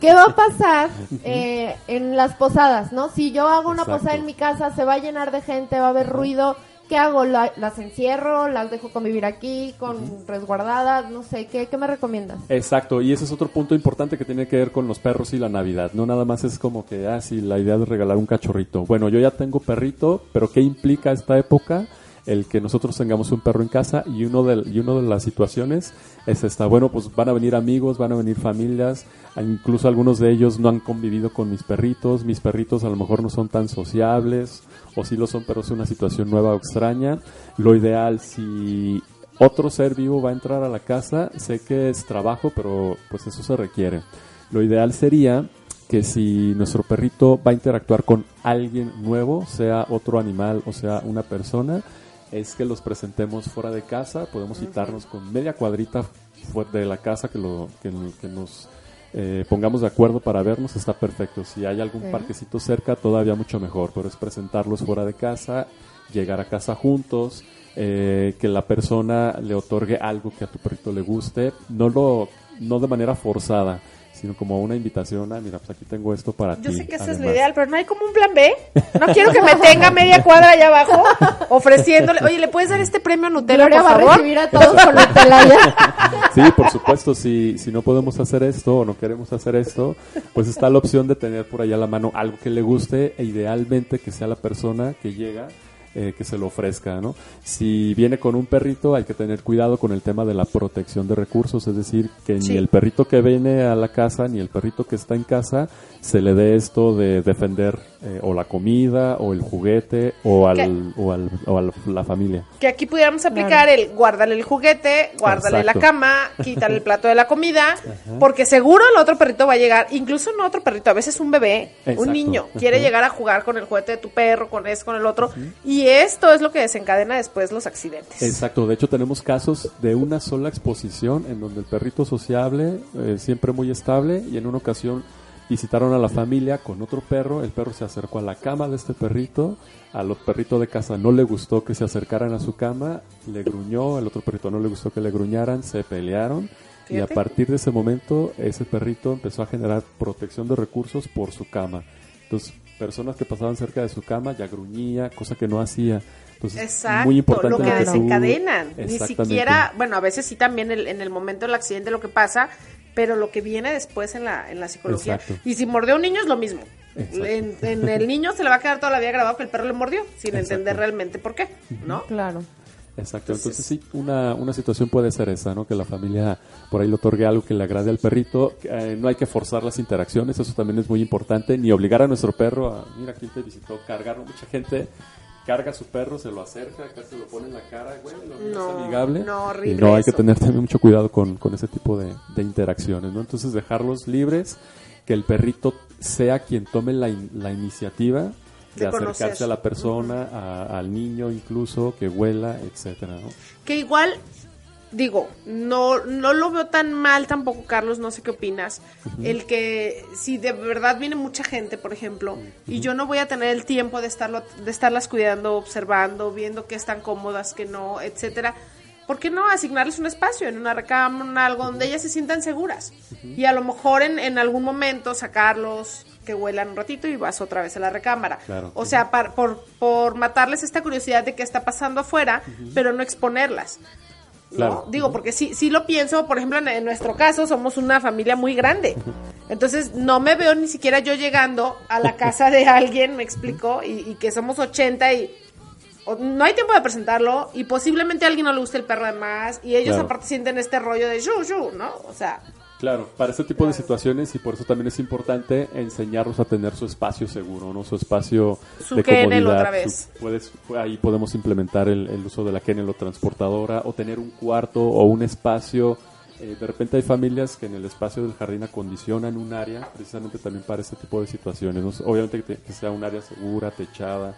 D: ¿Qué va a pasar eh, en las posadas, no? Si yo hago una
C: Exacto.
D: posada en mi casa, se va a llenar de gente, va a haber ruido. ¿Qué hago? ¿La- ¿Las encierro? ¿Las dejo convivir aquí con resguardadas? No sé, ¿qué, qué me recomiendas?
C: Exacto, y ese es otro punto importante que tiene que ver con los perros y la Navidad. No nada más es como que, ah, sí, la idea de regalar un cachorrito. Bueno, yo ya tengo perrito, pero ¿qué implica esta época? El que nosotros tengamos un perro en casa y uno de, y uno de las situaciones es esta. Bueno, pues van a venir amigos, van a venir familias, incluso algunos de ellos no han convivido con mis perritos, mis perritos a lo mejor no son tan sociables, o sí lo son, pero es una situación nueva o extraña. Lo ideal, si otro ser vivo va a entrar a la casa, sé que es trabajo, pero pues eso se requiere. Lo ideal sería que si nuestro perrito va a interactuar con alguien nuevo, sea otro animal o sea una persona, es que los presentemos fuera de casa, podemos citarnos con media cuadrita de la casa que, lo, que, que nos eh, pongamos de acuerdo para vernos, está perfecto. Si hay algún parquecito cerca, todavía mucho mejor, pero es presentarlos fuera de casa, llegar a casa juntos, eh, que la persona le otorgue algo que a tu perrito le guste, no lo no de manera forzada, sino como una invitación a, mira, pues aquí tengo esto para ti.
B: Yo sé que eso es lo
C: además".
B: ideal, pero no hay como un plan B. No quiero que me tenga media cuadra allá abajo ofreciéndole, oye, ¿le puedes dar este premio a Nutella,
D: Gloria
B: por
D: va a
B: favor?
D: recibir a todos con Nutella ya.
C: Sí, por supuesto, si, si no podemos hacer esto o no queremos hacer esto, pues está la opción de tener por allá a la mano algo que le guste e idealmente que sea la persona que llega eh, que se lo ofrezca, ¿no? Si viene con un perrito hay que tener cuidado con el tema de la protección de recursos, es decir, que
B: Sí.
C: ni el perrito que viene a la casa ni el perrito que está en casa se le dé esto de defender eh, o la comida o el juguete o al,
B: ¿Qué?
C: o al o a la familia.
B: Que aquí pudiéramos aplicar el guárdale el juguete, guárdale
C: Exacto.
B: la cama, quítale el plato de la comida, porque seguro el otro perrito va a llegar, incluso no otro perrito, a veces un bebé,
C: Exacto.
B: un niño, quiere
C: Ajá.
B: llegar a jugar con el juguete de tu perro, con eso, con el otro, y esto es lo que desencadena después los accidentes.
C: Exacto, de hecho tenemos casos de una sola exposición en donde el perrito sociable, eh, siempre muy estable, y en una ocasión visitaron a la familia con otro perro, el perro se acercó a la cama de este perrito, al perrito de casa no le gustó que se acercaran a su cama, le gruñó, el otro perrito no le gustó que le gruñaran, se pelearon. Y a partir de ese momento, ese perrito empezó a generar protección de recursos por su cama. Entonces, personas que pasaban cerca de su cama ya gruñía, cosa que no hacía. Entonces,
B: Exacto,
C: muy importante
B: lo que desencadenan. Ni siquiera, bueno, a veces sí también el- en el momento del accidente lo que pasa, pero lo que viene después en la, en la psicología.
C: Exacto.
B: Y si mordió a un niño es lo mismo. En, en el niño se le va a quedar toda la vida grabado que el perro le mordió, sin
C: Exacto.
B: entender realmente por qué, ¿no?
D: Claro.
C: Exacto,
B: Entonces-
C: entonces, sí, una, una situación puede ser esa, ¿no? Que la familia por ahí le otorgue algo que le agrade al perrito. Eh, no hay que forzar las interacciones, eso también es muy importante, ni obligar a nuestro perro a, mira, quién te visitó, cargarlo. Mucha gente carga a su perro, se lo acerca, acá se lo pone en la cara, güey, lo
B: No,
C: es amigable.
B: no,
C: y
B: horrible
C: no, hay que tener también mucho cuidado con, con ese tipo de, de interacciones, ¿no? Entonces dejarlos libres, que el perrito sea quien tome la, in- la iniciativa de
B: De conocer.
C: acercarse a la persona, a- al niño incluso, que huela, etcétera, ¿no?
B: Que igual, digo, no, no lo veo tan mal tampoco, Carlos, no sé qué opinas. El que si de verdad viene mucha gente, por ejemplo, y yo no voy a tener el tiempo de estarlo, de estarlas cuidando, observando, viendo que están cómodas, que no, etcétera. ¿Por qué no asignarles un espacio en una recámara, en algo donde ellas se sientan seguras? Y a lo mejor en, en algún momento sacarlos, que huelan un ratito y vas otra vez a la recámara.
C: Claro.
B: O sea, par- por, por matarles esta curiosidad de qué está pasando afuera, pero no exponerlas. ¿No?
C: Claro.
B: Digo, porque sí, sí lo pienso, por ejemplo, en, en nuestro caso somos una familia muy grande. Entonces, no me veo ni siquiera yo llegando a la casa de alguien, me explico, y, y que somos 80 y o- no hay tiempo de presentarlo y posiblemente a alguien no le guste el perro de más y ellos
C: Claro.
B: aparte sienten este rollo de shu, shu, ¿no? O sea,
C: Claro, para este tipo de situaciones y por eso también es importante enseñarlos a tener su espacio seguro, ¿no? Su espacio
B: Su
C: de
B: kennel
C: comodidad.
B: otra vez.
C: Su- puedes, ahí podemos implementar el, el uso de la kennel o transportadora o tener un cuarto o un espacio Eh, de repente hay familias que en el espacio del jardín acondicionan un área precisamente también para este tipo de situaciones. ¿no? Obviamente que, te- que sea un área segura, techada,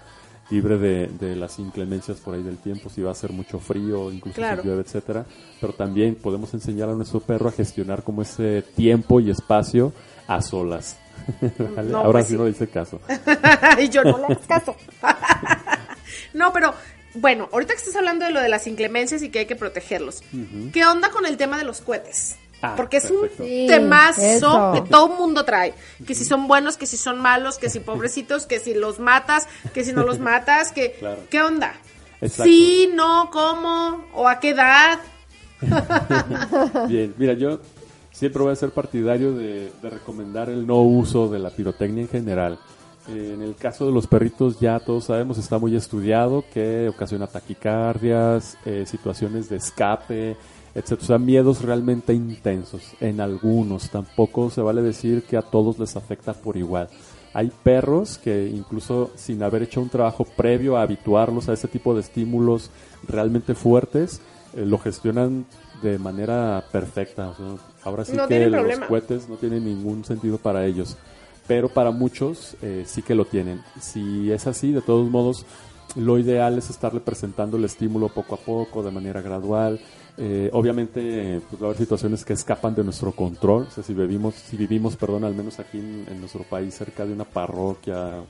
C: libre de, de las inclemencias por ahí del tiempo, si va a hacer mucho frío, incluso
B: Claro.
C: si llueve, etcétera. Pero también podemos enseñar a nuestro perro a gestionar como ese tiempo y espacio a solas. ¿Vale?
B: No,
C: Ahora
B: pues
C: sí
B: sí.
C: no dice caso.
B: y yo no le hagas caso. no, pero bueno, ahorita que estás hablando de lo de las inclemencias y que hay que protegerlos, ¿qué onda con el tema de los cohetes?
C: Ah,
B: Porque es un.
D: Sí,
B: temazo
D: eso.
B: que todo el mundo trae. Que si son buenos, que si son malos, que si pobrecitos, que si los matas, que si no los matas, que...
C: Claro.
B: ¿Qué onda?
C: Exacto.
B: Sí, no, cómo, o a qué edad.
C: Bien, mira, yo siempre voy a ser partidario de, de recomendar el no uso de la pirotecnia en general. Eh, en el caso de los perritos ya todos sabemos, está muy estudiado que ocasiona taquicardias, eh, situaciones de escape, etc. O sea, miedos realmente intensos en algunos. Tampoco se vale decir que a todos les afecta por igual. Hay perros que incluso sin haber hecho un trabajo previo a habituarlos a ese tipo de estímulos realmente fuertes, eh, lo gestionan de manera perfecta. O sea, ahora sí
B: No
C: que los
B: problema.
C: cohetes no tienen ningún sentido para ellos. Pero para muchos eh, sí que lo tienen. Si es así, de todos modos, lo ideal es estarle presentando el estímulo poco a poco, de manera gradual. Eh, obviamente, pues va a haber situaciones que escapan de nuestro control. O sea, si vivimos, si vivimos, perdón, al menos aquí en, nuestro país, cerca de una parroquia,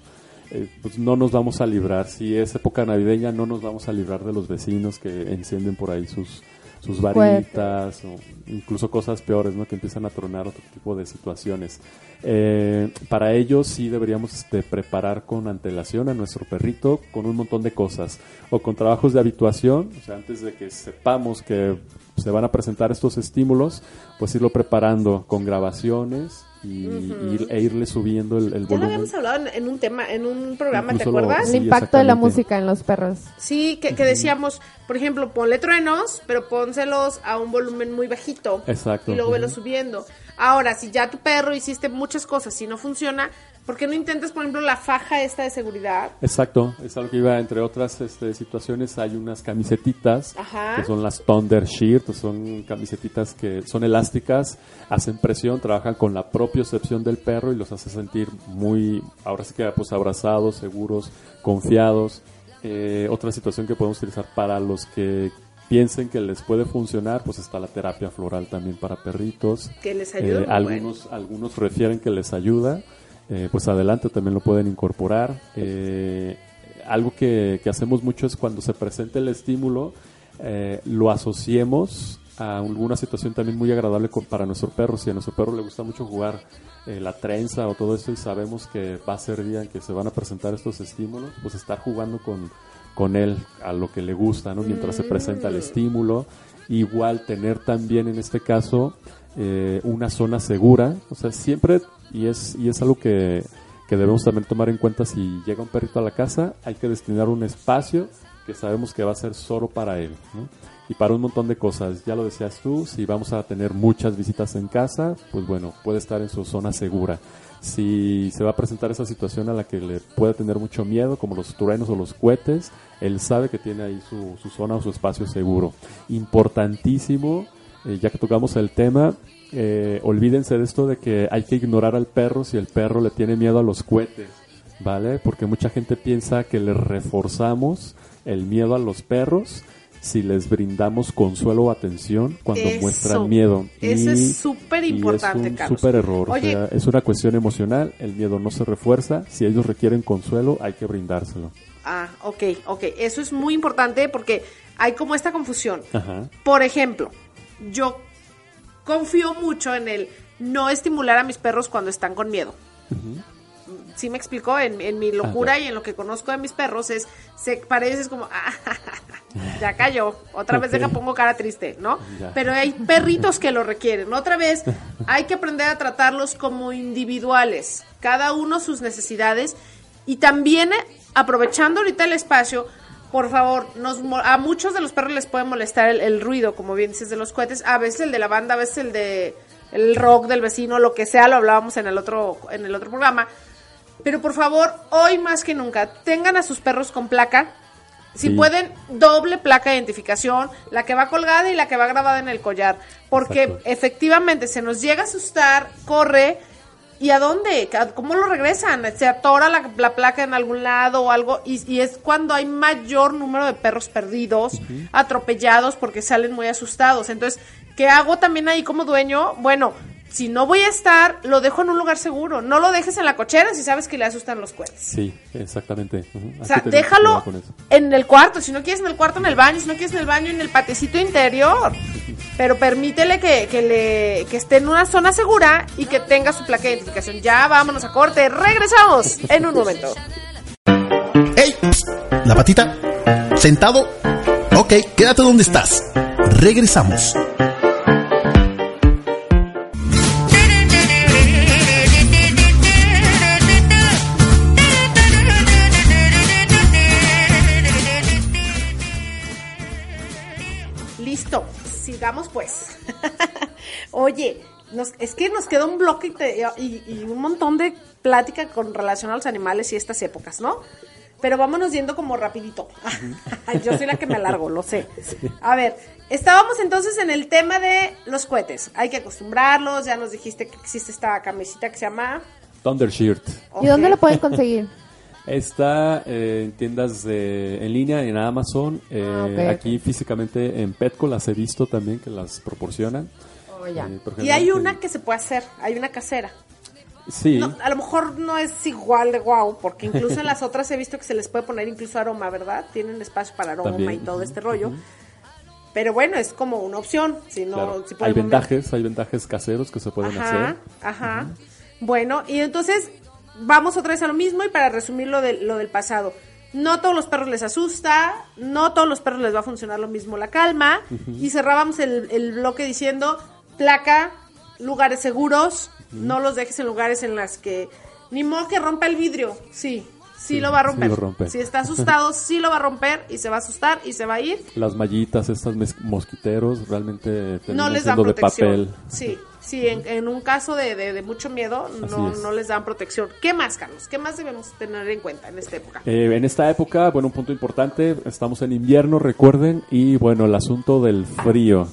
C: eh, pues no nos vamos a librar. Si es época navideña, no nos vamos a librar de los vecinos que encienden por ahí sus, sus varitas o incluso cosas peores, ¿no? Que empiezan a tronar otro tipo de situaciones. Eh, para ello sí deberíamos este, preparar con antelación a nuestro perrito con un montón de cosas o con trabajos de habituación, o sea, antes de que sepamos que se van a presentar estos estímulos, pues irlo preparando con grabaciones y, ir- e irle subiendo el, el
B: Ya lo
C: volumen.
B: habíamos hablado en, en un tema, en un programa, ¿te
C: Incluso lo-
B: acuerdas?
D: El
C: Sí,
D: impacto de la música en los perros.
B: Sí, que, que decíamos, por ejemplo, ponle truenos, pero pónselos a un volumen muy bajito.
C: Exacto.
B: Y luego velo
C: Ujú.
B: subiendo. Ahora, si ya tu perro hiciste muchas cosas y no funciona, ¿por qué no intentas, por ejemplo, la faja esta de seguridad?
C: Exacto, es algo que iba, entre otras este, situaciones, hay unas camisetitas
B: Ajá.
C: que son las Thunder Shirt, son camisetitas que son elásticas, hacen presión, trabajan con la propiocepción del perro y los hace sentir muy, ahora sí que pues abrazados, seguros, confiados. Eh, otra situación que podemos utilizar para los que piensen que les puede funcionar, pues está la terapia floral también para perritos.
B: Que les ayuda
C: Eh, algunos, algunos refieren que les ayuda, eh, pues adelante también lo pueden incorporar. Eh, algo que, hacemos mucho es cuando se presenta el estímulo, eh, lo asociemos a alguna situación también muy agradable para nuestro perro. Si a nuestro perro le gusta mucho jugar eh, la trenza o todo esto y sabemos que va a ser día en que se van a presentar estos estímulos, pues estar jugando con, con él a lo que le gusta, ¿no? Mientras se presenta el estímulo. Igual tener también en este caso una zona segura, o sea, siempre, y es, y es algo que, que debemos también tomar en cuenta si llega un perrito a la casa, hay que destinar un espacio que sabemos que va a ser solo para él, ¿no? Y para un montón de cosas, ya lo decías tú, si vamos a tener muchas visitas en casa, pues bueno, puede estar en su zona segura. Si se va a presentar esa situación a la que le puede tener mucho miedo, como los truenos o los cohetes, él sabe que tiene ahí su, su zona o su espacio seguro. Importantísimo, eh, ya que tocamos el tema, eh, olvídense de esto de que hay que ignorar al perro si el perro le tiene miedo a los cohetes, ¿vale? Porque mucha gente piensa que le reforzamos el miedo a los perros si les brindamos consuelo o atención cuando
B: Eso.
C: muestran miedo.
B: Eso
C: Y-
B: es súper importante,
C: es un súper error.
B: Oye,
C: o sea, es una cuestión emocional, el miedo no se refuerza. Si ellos requieren consuelo, hay que brindárselo.
B: Ah, ok, ok. Eso es muy importante porque hay como esta confusión.
C: Ajá.
B: Por ejemplo, yo confío mucho en el no estimular a mis perros cuando están con miedo. Sí me explicó, en, en mi locura
C: Ajá.
B: y en lo que conozco de mis perros es, se parece es como, ah, ya cayó, otra vez deja pongo cara triste, ¿no?
C: Ya.
B: Pero hay perritos que lo requieren. Otra vez hay que aprender a tratarlos como individuales, cada uno sus necesidades y también eh, aprovechando ahorita el espacio, por favor, nos, a muchos de los perros les puede molestar el, el ruido, como bien dices, de los cohetes, a veces el de la banda, a veces el de el rock del vecino, lo que sea, lo hablábamos en el otro, en el otro programa. Pero por favor, hoy más que nunca, tengan a sus perros con placa, Si
C: Sí.
B: pueden, doble placa de identificación, la que va colgada y la que va grabada en el collar. Porque
C: Exacto.
B: efectivamente se nos llega a asustar, corre. ¿Y a dónde? ¿A- ¿Cómo lo regresan? Se atora la, la placa en algún lado o algo. Y, y es cuando hay mayor número de perros perdidos, atropellados, porque salen muy asustados. Entonces, ¿qué hago también ahí como dueño? Bueno, si no voy a estar, lo dejo en un lugar seguro. No lo dejes en la cochera si sabes que le asustan los cohetes.
C: Sí, exactamente.
B: O sea, déjalo en el cuarto. Si no quieres en el cuarto, en el baño. Si no quieres en el baño, en el patecito interior. Pero permítele que, que, le, que esté en una zona segura y que tenga su placa de identificación. Ya vámonos a corte. Regresamos en un momento.
A: ¡Ey! La patita. Sentado. Ok, quédate donde estás. Regresamos.
B: Sigamos pues. Oye, nos, es que nos queda un bloque y, te- y- y un montón de plática con relación a los animales y estas épocas, ¿no? Pero vámonos yendo como rapidito. Yo soy la que me alargo, lo sé. A ver, estábamos entonces en el tema de los cohetes. Hay que acostumbrarlos, ya nos dijiste que existe esta camisita que se llama...
C: Thunder Shirt.
D: ¿Y dónde lo pueden conseguir?
C: Está eh, en tiendas de, en línea, en Amazon. eh,
D: Ah, ok,
C: aquí físicamente en Petco las he visto también que las proporcionan.
D: Oh, ya.
C: Eh,
B: Y hay una que se puede hacer, hay una casera.
C: Sí,
B: No, a lo mejor no es igual de guau, porque incluso en las otras he visto que se les puede poner incluso aroma, ¿verdad? Tienen espacio para aroma
C: También,
B: y todo este rollo. Pero bueno, es como una opción. Si no,
C: claro.
B: si por
C: hay ventajes, hay ventajes caseros que se pueden
B: Ajá,
C: hacer.
B: ajá. Bueno, y entonces vamos otra vez a lo mismo y para resumir lo, de, lo del pasado. No todos los perros les asusta, no todos los perros les va a funcionar lo mismo la calma. Y cerrábamos el, el bloque diciendo, placa, lugares seguros, no los dejes en lugares en las que... Ni modo que rompa el vidrio, sí, sí,
C: Sí,
B: lo va a romper.
C: rompe.
B: Si está asustado, sí lo va a romper y se va a asustar y se va a ir.
C: Las mallitas, estas mosquiteros, realmente
B: no les dan
C: siendo de
B: protección.
C: papel.
B: Sí, sí, en, en un caso de, de- de mucho miedo no, no les dan protección. ¿Qué más, Carlos? ¿Qué más debemos tener en cuenta en esta época?
C: Eh, en esta época, bueno, un punto importante, estamos en invierno, recuerden, y bueno, el asunto del frío.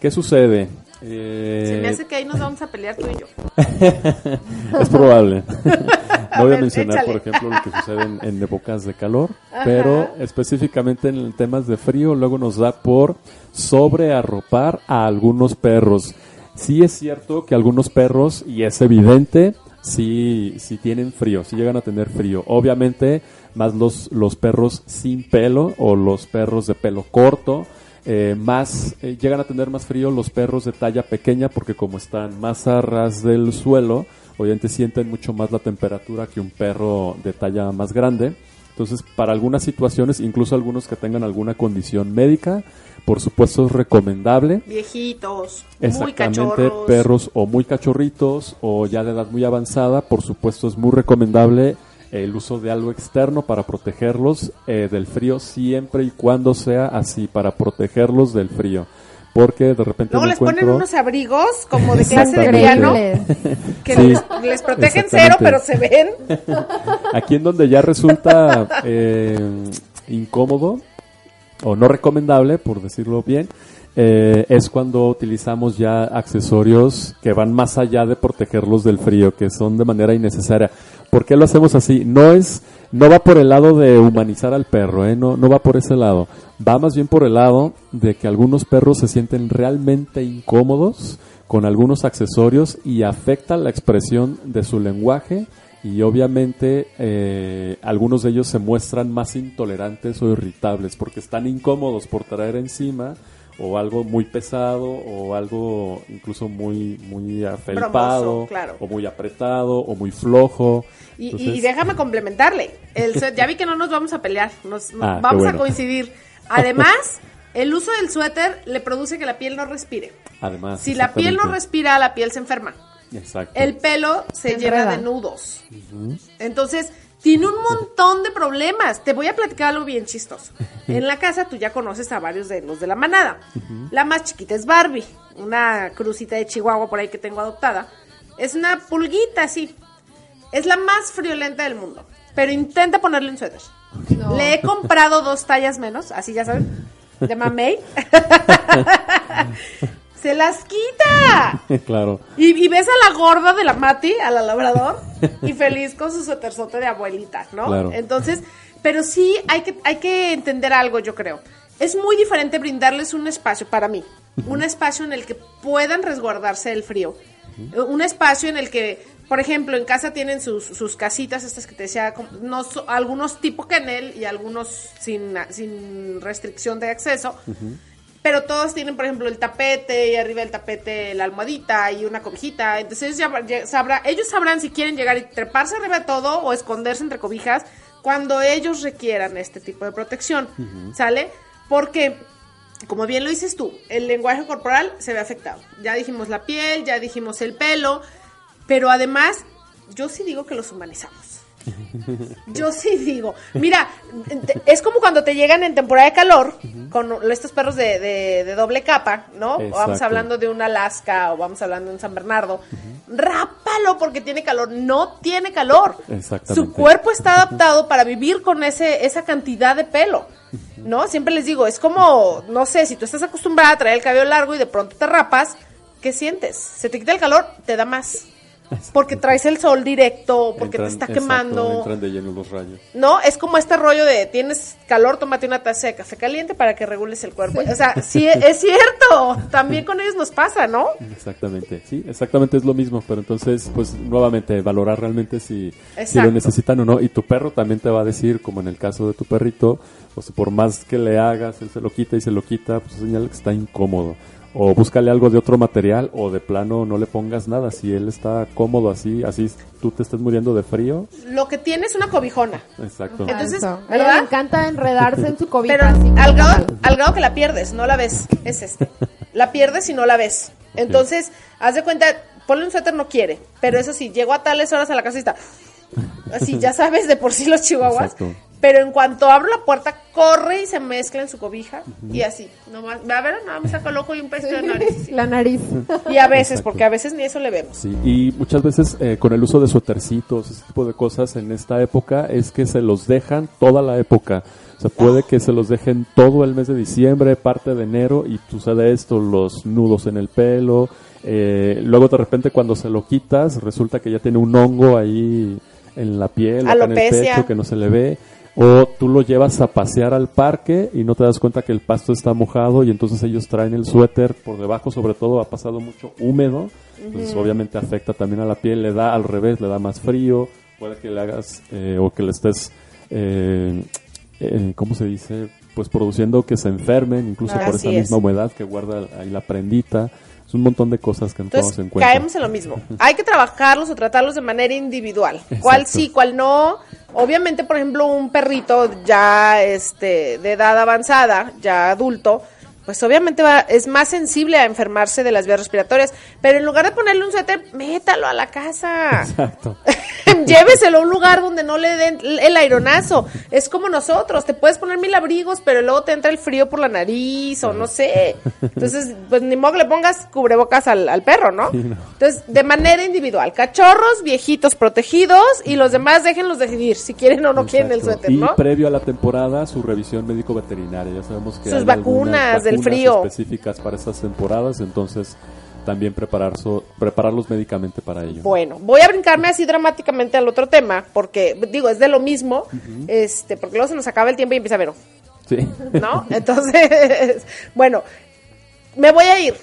C: ¿Qué sucede? Eh,
B: Se me hace que ahí nos vamos a pelear tú y yo.
C: Es probable. no voy a
B: ver,
C: mencionar,
B: échale.
C: por ejemplo, lo que sucede en, en épocas de calor, pero específicamente en temas de frío, luego nos da por sobrearropar a algunos perros. Sí es cierto que algunos perros, y es evidente, sí, sí tienen frío, sí llegan a tener frío. Obviamente, más los, los perros sin pelo o los perros de pelo corto, eh, más eh, llegan a tener más frío los perros de talla pequeña porque como están más a ras del suelo, obviamente sienten mucho más la temperatura que un perro de talla más grande. Entonces, para algunas situaciones, incluso algunos que tengan alguna condición médica, por supuesto es recomendable
B: Viejitos, muy
C: Exactamente,
B: cachorros.
C: perros o muy cachorritos o ya de edad muy avanzada, por supuesto es muy recomendable el uso de algo externo para protegerlos eh, del frío siempre y cuando sea así, para protegerlos del frío. Porque de repente
B: Luego les ponen unos abrigos como de clase de
D: Increíbles.
B: que
C: Sí,
B: les, les protegen cero, pero se ven.
C: Aquí en donde ya resulta eh, incómodo o no recomendable, por decirlo bien, eh, es cuando utilizamos ya accesorios que van más allá de protegerlos del frío, que son de manera innecesaria. ¿Por qué lo hacemos así? No es, no va por el lado de humanizar al perro, ¿eh? no, no va por ese lado. Va más bien por el lado de que algunos perros se sienten realmente incómodos con algunos accesorios y afecta la expresión de su lenguaje y obviamente eh, algunos de ellos se muestran más intolerantes o irritables porque están incómodos por traer encima o algo muy pesado o algo incluso muy muy afelpado
B: Bromoso, claro.
C: o muy apretado o muy flojo
B: Y,
C: Entonces,
B: y déjame complementarle. El ya vi que no nos vamos a pelear, nos, nos-
C: Ah,
B: vamos a coincidir. Además, el uso del suéter le produce que la piel no respire.
C: además
B: Si la piel no respira, la piel se enferma.
C: Exacto.
B: El pelo se
D: Se
B: llena de nudos. Entonces, tiene un montón de problemas. Te voy a platicar algo bien chistoso. En la casa tú ya conoces a varios de los de la manada. La más chiquita es Barbie, una crucita de Chihuahua por ahí que tengo adoptada. Es una pulguita así. Es la más friolenta del mundo. Pero intenta ponerle un suéter.
D: No.
B: Le he comprado dos tallas menos, así ya saben, de mamey. Se las quita.
C: claro.
B: Y, y ves a la gorda de la Mati, a la labrador, y feliz con su suéterzote de abuelita, ¿no?
C: Claro.
B: Entonces, pero sí hay que, hay que entender algo, yo creo. Es muy diferente brindarles un espacio, para mí, un espacio en el que puedan resguardarse del frío. Un espacio en el que, por ejemplo, en casa tienen sus, sus casitas, estas que te decía, no, algunos tipo Canel y algunos sin, sin restricción de acceso. Pero todos tienen, por ejemplo, el tapete y arriba del tapete la almohadita y una cobijita. Entonces ellos, ya- sabrá- ellos sabrán si quieren llegar y treparse arriba de todo o esconderse entre cobijas cuando ellos requieran este tipo de protección. ¿Sale? Porque, como bien lo dices tú, el lenguaje corporal se ve afectado. Ya dijimos la piel, ya dijimos el pelo, pero además yo sí digo que los humanizamos. Yo sí digo, mira, es como cuando te llegan en temporada de calor con estos perros de, de- de doble capa, ¿no? O Vamos hablando de un Alaska o vamos hablando de un San Bernardo. Rápalo porque tiene calor. No tiene calor.
C: Exactamente.
B: Su cuerpo está adaptado para vivir con ese, esa cantidad de pelo. ¿No? Siempre les digo, es como, no sé, si tú estás acostumbrada a traer el cabello largo y de pronto te rapas, ¿qué sientes? Se te quita el calor, te da más. Porque traes el sol directo, porque
C: Entran-
B: te está
C: exacto,
B: quemando.
C: entran de lleno los rayos.
B: No, es como este rollo de tienes calor, tómate una taza de café caliente para que regules el cuerpo. O sea, sí, es cierto. También con ellos nos pasa, ¿no?
C: Exactamente, sí, exactamente es lo mismo, pero entonces, pues nuevamente, valorar realmente si, si
B: Exacto.
C: lo necesitan o no. Y tu perro también te va a decir, como en el caso de tu perrito, o sea, por más que le hagas, él se lo quita y se lo quita, pues es señal que está incómodo. O búscale algo de otro material, o de plano no le pongas nada. Si él está cómodo así, así tú te estés muriendo de frío,
B: Lo que tiene es una cobijona.
C: exacto.
B: Entonces,
D: Eso. A ella
B: ¿verdad?
D: le encanta enredarse en su cobija.
B: Pero
D: así
B: al grado, al grado que la pierdes, no la ves. Es este. La pierdes y no la ves. Entonces, haz de cuenta, ponle un suéter, no quiere. Pero eso sí, llegó a tales horas a la casa y está. Así, ya sabes de por sí los chihuahuas.
C: Exacto.
B: Pero en cuanto abro la puerta, corre y se mezcla en su cobija. Y así. Nomás, a ver, nada, me saca el ojo y un pesto de nariz.
D: La nariz.
B: Y a veces,
C: Exacto.
B: porque a veces ni eso le vemos.
C: Sí, y muchas veces eh, con el uso de suétercitos, ese tipo de cosas en esta época es que se los dejan toda la época. O sea, puede que se los dejen todo el mes de diciembre, parte de enero, y sucede esto, los nudos en el pelo. eh, luego de repente cuando se lo quitas, resulta que ya tiene un hongo ahí en la piel, o acá en el
B: Alopecia.
C: pecho, que no se le ve. O tú lo llevas a pasear al parque y no te das cuenta que el pasto está mojado y entonces ellos traen el suéter por debajo, sobre todo ha pasado mucho húmedo, entonces obviamente afecta también a la piel, le da al revés, le da más frío, puede que le hagas eh, o que le estés, eh, eh, ¿cómo se dice? Pues produciendo que se enfermen, incluso por esa
B: es.
C: misma humedad que guarda ahí la prendita. Es un montón de cosas que no tomamos
B: Entonces,
C: en cuenta.
B: caemos en lo mismo. Hay que trabajarlos o tratarlos de manera individual. ¿Cuál sí, cuál no? Obviamente, por ejemplo, un perrito ya este, de edad avanzada, ya adulto, pues obviamente va, es más sensible a enfermarse de las vías respiratorias. Pero en lugar de ponerle un suéter, métalo a la casa.
C: Exacto.
B: Lléveselo a un lugar donde no le den el aironazo. Es como nosotros, te puedes poner mil abrigos, pero luego te entra el frío por la nariz o no sé. Entonces, pues ni modo que le pongas cubrebocas al, al perro, ¿no?
C: Sí, no.
B: Entonces, de manera individual, cachorros, viejitos protegidos y los demás déjenlos decidir si quieren o no quieren el suéter,
C: Y
B: ¿no?
C: previo a la temporada, su revisión médico-veterinaria. Ya sabemos que
B: Sus
C: hay algunas
B: vacunas del
C: vacunas
B: frío.
C: específicas para estas temporadas, entonces también preparar su- prepararlos médicamente para ello.
B: Bueno, voy a brincarme así dramáticamente al otro tema, porque digo, es de lo mismo, este, porque luego se nos acaba el tiempo y empieza a ver,
C: Sí.
B: ¿no? Entonces, bueno, me voy a ir.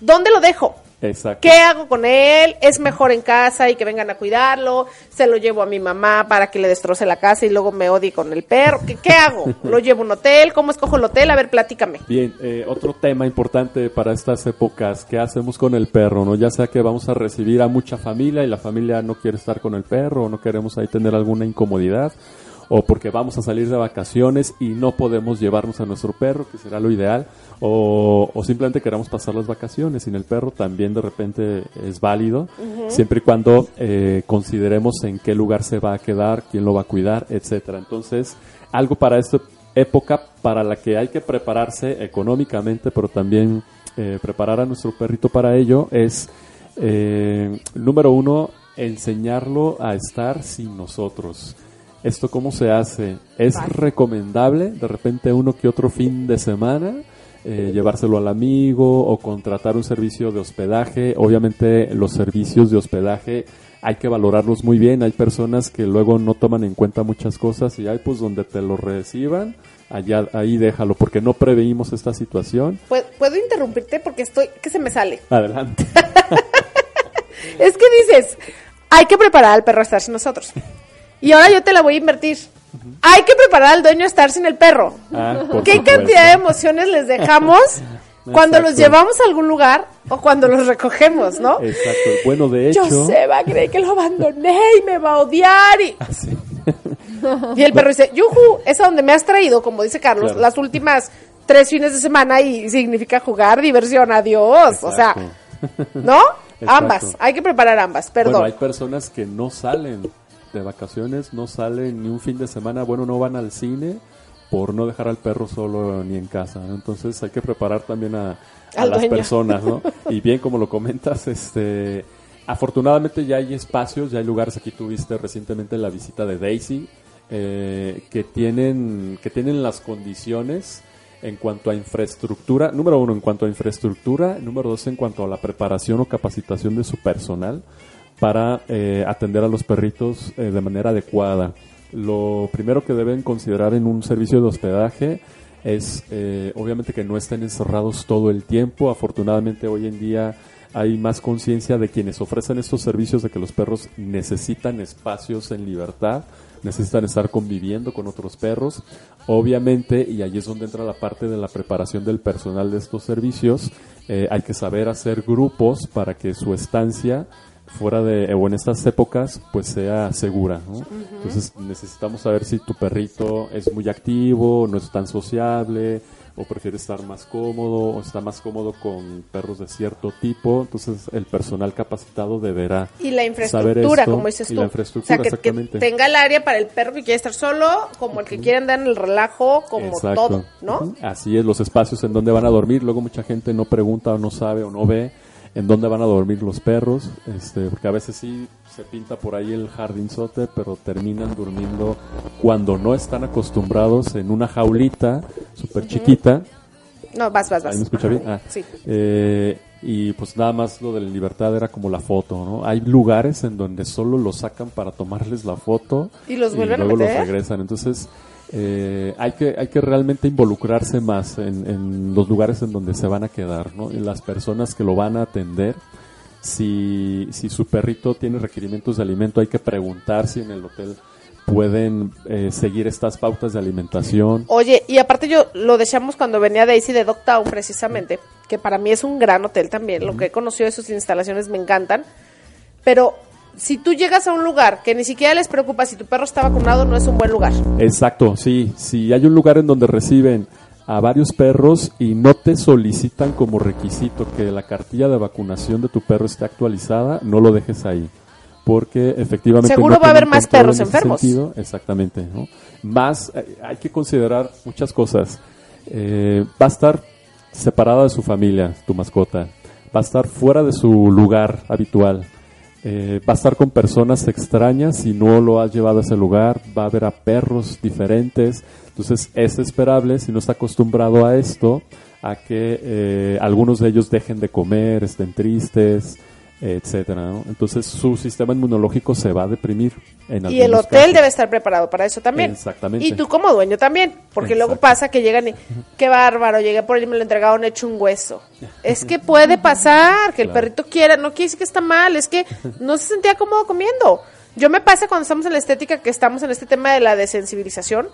B: ¿Dónde lo dejo?
C: Exacto.
B: ¿Qué hago con él? ¿Es mejor en casa y que vengan a cuidarlo? ¿Se lo llevo a mi mamá para que le destroce la casa y luego me odie con el perro? ¿Qué, qué hago? ¿Lo llevo a un hotel? ¿Cómo escojo el hotel? A ver, platícame.
C: Bien, eh, otro tema importante para estas épocas, ¿qué hacemos con el perro? no Ya sea que vamos a recibir a mucha familia y la familia no quiere estar con el perro o no queremos ahí tener alguna incomodidad, o porque vamos a salir de vacaciones y no podemos llevarnos a nuestro perro, que será lo ideal, o, o simplemente queramos pasar las vacaciones sin el perro, también de repente es válido, siempre y cuando eh, consideremos en qué lugar se va a quedar, quién lo va a cuidar, etcétera. Entonces, algo para esta época para la que hay que prepararse económicamente, pero también eh, preparar a nuestro perrito para ello es, eh, número uno, enseñarlo a estar sin nosotros. ¿Esto cómo se hace? ¿Es recomendable de repente uno que otro fin de semana? Eh, llevárselo al amigo o contratar un servicio de hospedaje. Obviamente los servicios de hospedaje hay que valorarlos muy bien. Hay personas que luego no toman en cuenta muchas cosas y hay pues donde te lo reciban, allá ahí déjalo porque no preveímos esta situación.
B: ¿Puedo, puedo interrumpirte porque estoy que se me sale.
C: Adelante.
B: Es que dices, hay que preparar al perro a estar sin nosotros. Y ahora yo te la voy a invertir. Hay que preparar al dueño a estar sin el perro.
C: Ah,
B: ¿Qué
C: supuesto.
B: cantidad de emociones les dejamos cuando los
C: Exacto.
B: llevamos a algún lugar o cuando los recogemos, no?
C: Exacto. Bueno, de hecho,
B: Yo sé, va a creer que lo abandoné y me va a odiar. Y,
C: Sí.
B: y el perro dice, yuju, es a donde me has traído, como dice Carlos,
C: Claro.
B: las últimas tres fines de semana y significa jugar, diversión, adiós. O sea,
C: Exacto.
B: ¿no?
C: Exacto.
B: Ambas, hay que preparar ambas, perdón.
C: Bueno, hay personas que no salen de vacaciones, no salen ni un fin de semana, bueno, no van al cine por no dejar al perro solo ni en casa. ¿no? Entonces hay que preparar también a, las
B: dueño.
C: personas, ¿no? Y bien, como lo comentas, este, afortunadamente ya hay espacios, ya hay lugares. Aquí tuviste recientemente la visita de Daisy, eh, que tienen, que tienen las condiciones en cuanto a infraestructura, número uno, en cuanto a infraestructura, número dos, en cuanto a la preparación o capacitación de su personal para eh, atender a los perritos eh, de manera adecuada. Lo primero que deben considerar en un servicio de hospedaje es eh, obviamente que no estén encerrados todo el tiempo. Afortunadamente hoy en día hay más conciencia de quienes ofrecen estos servicios de que los perros necesitan espacios en libertad, necesitan estar conviviendo con otros perros. Obviamente, y ahí es donde entra la parte de la preparación del personal de estos servicios, eh, hay que saber hacer grupos para que su estancia fuera de o en estas épocas pues sea segura ¿no? entonces necesitamos saber si tu perrito es muy activo no es tan sociable o prefiere estar más cómodo o está más cómodo con perros de cierto tipo entonces el personal capacitado deberá
B: Y la
C: saber
B: infraestructura,
C: esto,
B: como dices
C: y
B: tú.
C: la
B: o
C: infraestructura
B: sea, que, que
C: exactamente
B: tenga el área para el perro que quiere estar solo, como el que quiere andar en el relajo, como
C: Exacto.
B: todo, ¿no?
C: Así es, los espacios en donde van a dormir. Luego mucha gente no pregunta o no sabe o no ve en dónde van a dormir los perros, este, porque a veces sí se pinta por ahí el jardinzote, pero terminan durmiendo cuando no están acostumbrados en una jaulita súper chiquita.
B: No, vas, vas, vas.
C: ¿Ahí me escucha bien? Ah.
B: Sí.
C: Eh, y pues nada más lo de la libertad era como la foto, ¿no? Hay lugares en donde solo los sacan para tomarles la foto
B: ¿Y los vuelven a
C: luego
B: meter?
C: los regresan. Entonces eh, hay que hay que realmente involucrarse más en, en los lugares en donde se van a quedar, ¿no? En las personas que lo van a atender. Si, si su perrito tiene requerimientos de alimento, hay que preguntar si en el hotel pueden eh, seguir estas pautas de alimentación.
B: Oye, y aparte yo lo dejamos cuando venía Daisy de Dogtown precisamente, que para mí es un gran hotel también, lo que he conocido de sus instalaciones me encantan, pero si tú llegas a un lugar que ni siquiera les preocupa si tu perro está vacunado, no es un buen lugar.
C: Exacto, sí. Si hay un lugar en donde reciben a varios perros y no te solicitan como requisito que la cartilla de vacunación de tu perro esté actualizada, no lo dejes ahí. Porque efectivamente.
B: Seguro
C: no
B: va a haber más perros
C: en
B: enfermos.
C: sentido. Exactamente, ¿no? Más, eh, hay que considerar muchas cosas. Eh, va a estar separada de su familia, tu mascota. Va a estar fuera de su lugar habitual. Eh, va a estar con personas extrañas si no lo has llevado a ese lugar, va a ver a perros diferentes, entonces es esperable si no está acostumbrado a esto, a que eh, algunos de ellos dejen de comer, estén tristes, etcétera, ¿no? Entonces su sistema inmunológico se va a deprimir. En
B: Y el hotel
C: casos.
B: debe estar preparado para eso también.
C: Exactamente.
B: Y tú como dueño también, porque luego pasa que llegan y, qué bárbaro, llegué por ahí y me lo entregaron hecho un hueso. Es que puede pasar, que el
C: Claro.
B: perrito quiera, no quiere decir que está mal, es que no se sentía cómodo comiendo. Yo me pasa cuando estamos en la estética, que estamos en este tema de la desensibilización,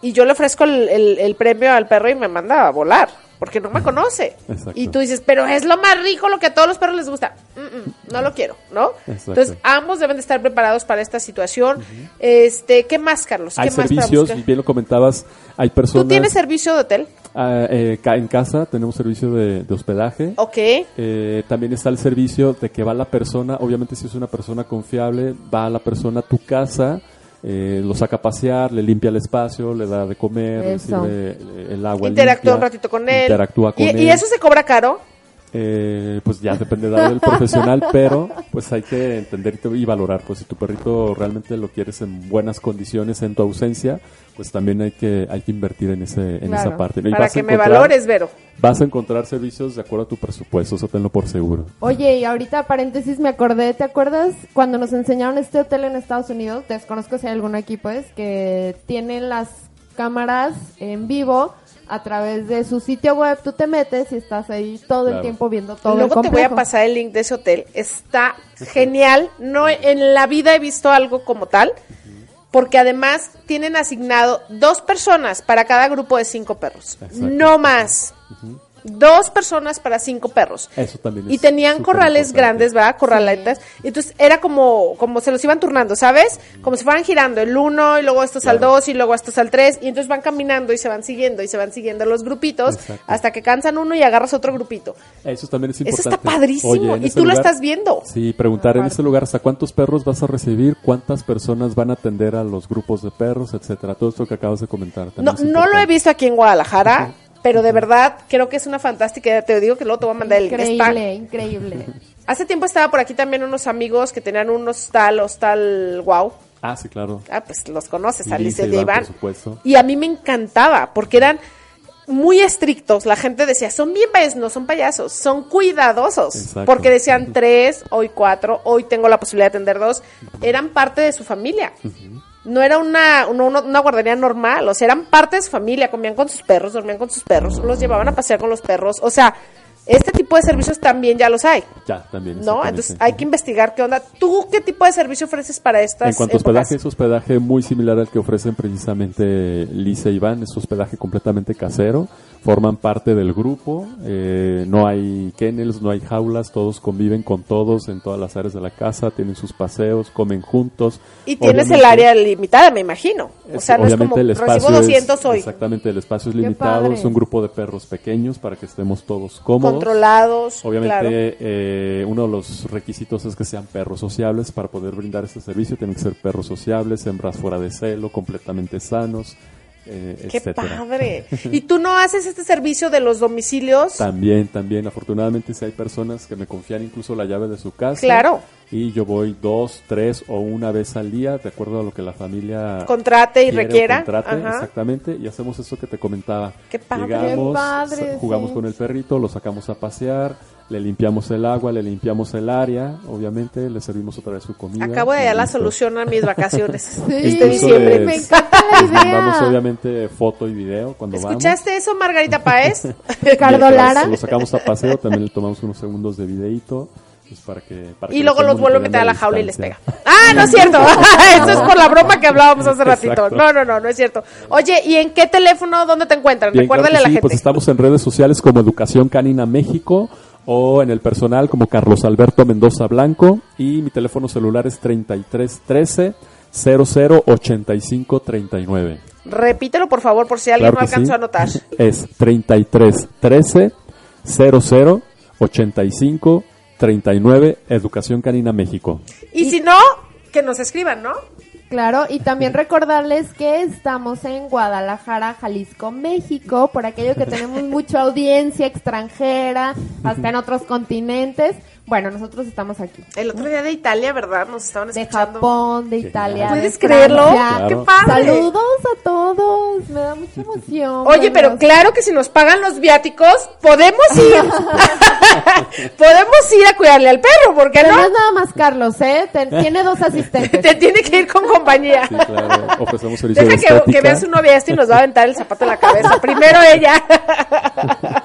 B: y yo le ofrezco el, el- el premio al perro y me manda a volar, porque no me conoce.
C: Exacto.
B: Y tú dices, pero es lo más rico, lo que a todos los perros les gusta. Mm, mm, no lo quiero, ¿no?
C: Exacto.
B: Entonces, ambos deben de estar preparados para esta situación. Este, ¿qué más, Carlos? ¿Qué
C: Hay
B: más
C: servicios, bien lo comentabas, hay personas...
B: ¿Tú tienes servicio de hotel?
C: Ah, eh, en casa tenemos servicio de, de hospedaje.
B: Ok.
C: Eh, también está el servicio de que va la persona, obviamente si es una persona confiable, va la persona a tu casa, eh, lo saca a pasear, le limpia el espacio, le da de comer, le sirve eh, el agua
B: Interactúa
C: limpia,
B: un ratito con él.
C: Interactúa con
B: ¿Y,
C: él.
B: y eso se cobra caro?
C: Eh, pues ya depende de del profesional, pero pues hay que entender y- valorar, pues si tu perrito realmente lo quieres en buenas condiciones en tu ausencia, pues también hay que hay que invertir en ese en
D: Claro.
C: esa parte. Y
B: Para que me valores, Vero.
C: Vas a encontrar servicios de acuerdo a tu presupuesto, eso tenlo por seguro.
D: Oye, y ahorita paréntesis me acordé, ¿te acuerdas cuando nos enseñaron este hotel en Estados Unidos? Desconozco si hay alguno aquí pues, que tienen las cámaras en vivo a través de su sitio web, tú te metes y estás ahí todo el tiempo viendo todo el
B: Luego te voy
D: complejo.
B: a pasar el link de ese hotel. Está genial. No en la vida he visto algo como tal. Porque además tienen asignado dos personas para cada grupo de cinco perros.
C: Exacto.
B: No más. Dos personas para cinco perros.
C: Eso también
B: Y
C: es
B: tenían
C: súper
B: corrales
C: importante.
B: grandes, ¿verdad? Corraletas. Y Entonces era como, como se los iban turnando, ¿sabes? Como si fueran girando el uno y luego estos al
C: Claro.
B: dos y luego estos al tres. Y entonces van caminando y se van siguiendo y se van siguiendo los grupitos
C: Exacto.
B: hasta que cansan uno y agarras otro grupito.
C: Eso también es
B: Eso
C: importante.
B: está padrísimo.
C: Oye,
B: y tú lo estás viendo.
C: Sí, preguntar en ese lugar hasta cuántos perros vas a recibir, cuántas personas van a atender a los grupos de perros, etcétera. Todo esto que acabas de comentar. también
B: No, no lo he visto aquí en Guadalajara, pero de verdad creo que es una fantástica idea. Te digo que luego te voy a mandar el link. Está-
D: Increíble, increíble.
B: Hace tiempo estaba por aquí también unos amigos que tenían un hostal, hostal wow.
C: Ah, sí, claro.
B: Ah, pues los conoces, Alicia
C: Lisa
B: y
C: Iván, por supuesto.
B: Y a mí me encantaba, porque eran muy estrictos. La gente decía, son bien payasos, no son payasos, son cuidadosos.
C: Exacto.
B: Porque decían tres, hoy cuatro, hoy tengo la posibilidad de atender dos. Eran parte de su familia. No era una, una, una- guardería normal, o sea, eran parte de su familia, comían con sus perros, dormían con sus perros, los llevaban a pasear con los perros. O sea, este tipo de servicios también ya los hay.
C: Ya, también.
B: ¿No? Entonces hay que investigar qué onda. ¿Tú qué tipo de servicio ofreces para estas
C: En cuanto a hospedaje, es hospedaje muy similar al que ofrecen precisamente Lisa y Iván. Es hospedaje completamente casero. Forman parte del grupo. eh, no hay kennels, no hay jaulas. Todos conviven con todos en todas las áreas de la casa. Tienen sus paseos, comen juntos.
B: Y tienes el área limitada, me imagino. O sea, no es como
C: el espacio
B: recibo 200
C: es,
B: hoy.
C: Exactamente, el espacio es limitado. Es un grupo de perros pequeños para que estemos todos cómodos.
B: Controlados.
C: Obviamente,
B: claro.
C: eh, uno de los requisitos es que sean perros sociables para poder brindar este servicio. Tienen que ser perros sociables, hembras fuera de celo, completamente sanos, eh,
B: Qué
C: etcétera.
B: padre. ¿Y tú no haces este servicio de los domicilios?
C: También, también, afortunadamente, si hay personas que me confían incluso la llave de su casa.
B: Claro.
C: Y yo voy dos, tres o una vez al día, de acuerdo a lo que la familia
B: Contrate y requiera.
C: contrate,
B: Ajá.
C: exactamente, y hacemos eso que te comentaba.
B: Qué padre.
C: Llegamos,
D: Qué padre,
C: sa- jugamos
D: sí.
C: con el perrito, lo sacamos a pasear, le limpiamos el agua, le limpiamos el área, obviamente, le servimos otra vez su comida.
B: Acabo de hallar la solución a mis vacaciones.
D: Sí,
B: este diciembre.
C: les-
D: me encanta la
C: les mandamos obviamente foto y video cuando
B: ¿Escuchaste eso, Margarita Páez?
D: Ricardo
C: vamos.
D: Lara.
C: Lo sacamos a paseo, también le tomamos unos segundos de videito. pues, para que, para
B: y
C: que
B: luego los vuelve a meter a la jaula y les pega. Ah, no es cierto. Eso es por la broma que hablábamos hace ratito. No, no, no, no es cierto. Oye, ¿y en qué teléfono, dónde te encuentran?
C: Bien,
B: Recuérdale
C: claro
B: a la
C: sí,
B: gente.
C: Pues estamos en redes sociales como Educación Canina México o en el personal como Carlos Alberto Mendoza Blanco y mi teléfono celular es 3313 0085 39.
B: Repítelo, por favor, por si alguien
C: Claro
B: no alcanzó
C: sí.
B: a anotar.
C: Es 3313 0085 39 Educación Canina México.
B: Y si no, que nos escriban, ¿no?
D: Claro, y también recordarles que estamos en Guadalajara, Jalisco, México, por aquello que tenemos mucha audiencia extranjera, hasta en otros continentes. Bueno, nosotros estamos aquí.
B: El otro día de Italia, ¿verdad? Nos estaban
D: De
B: escuchando.
D: Japón, de Italia.
B: ¿Puedes
D: de
B: creerlo? ¡Qué padre!
D: Saludos a todos, me da mucha emoción.
B: Oye, pero claro que si nos pagan los viáticos, podemos ir. podemos ir a cuidarle al perro, ¿por qué
D: Pero no
B: no?
D: es nada más Carlos, ¿eh? Te- tiene dos asistentes.
B: Te tiene que ir con compañía.
C: Sí, claro. Ofrecemos servicio de
B: Deja que, vea su novia esto y nos va a aventar el zapato en la cabeza. Primero ella.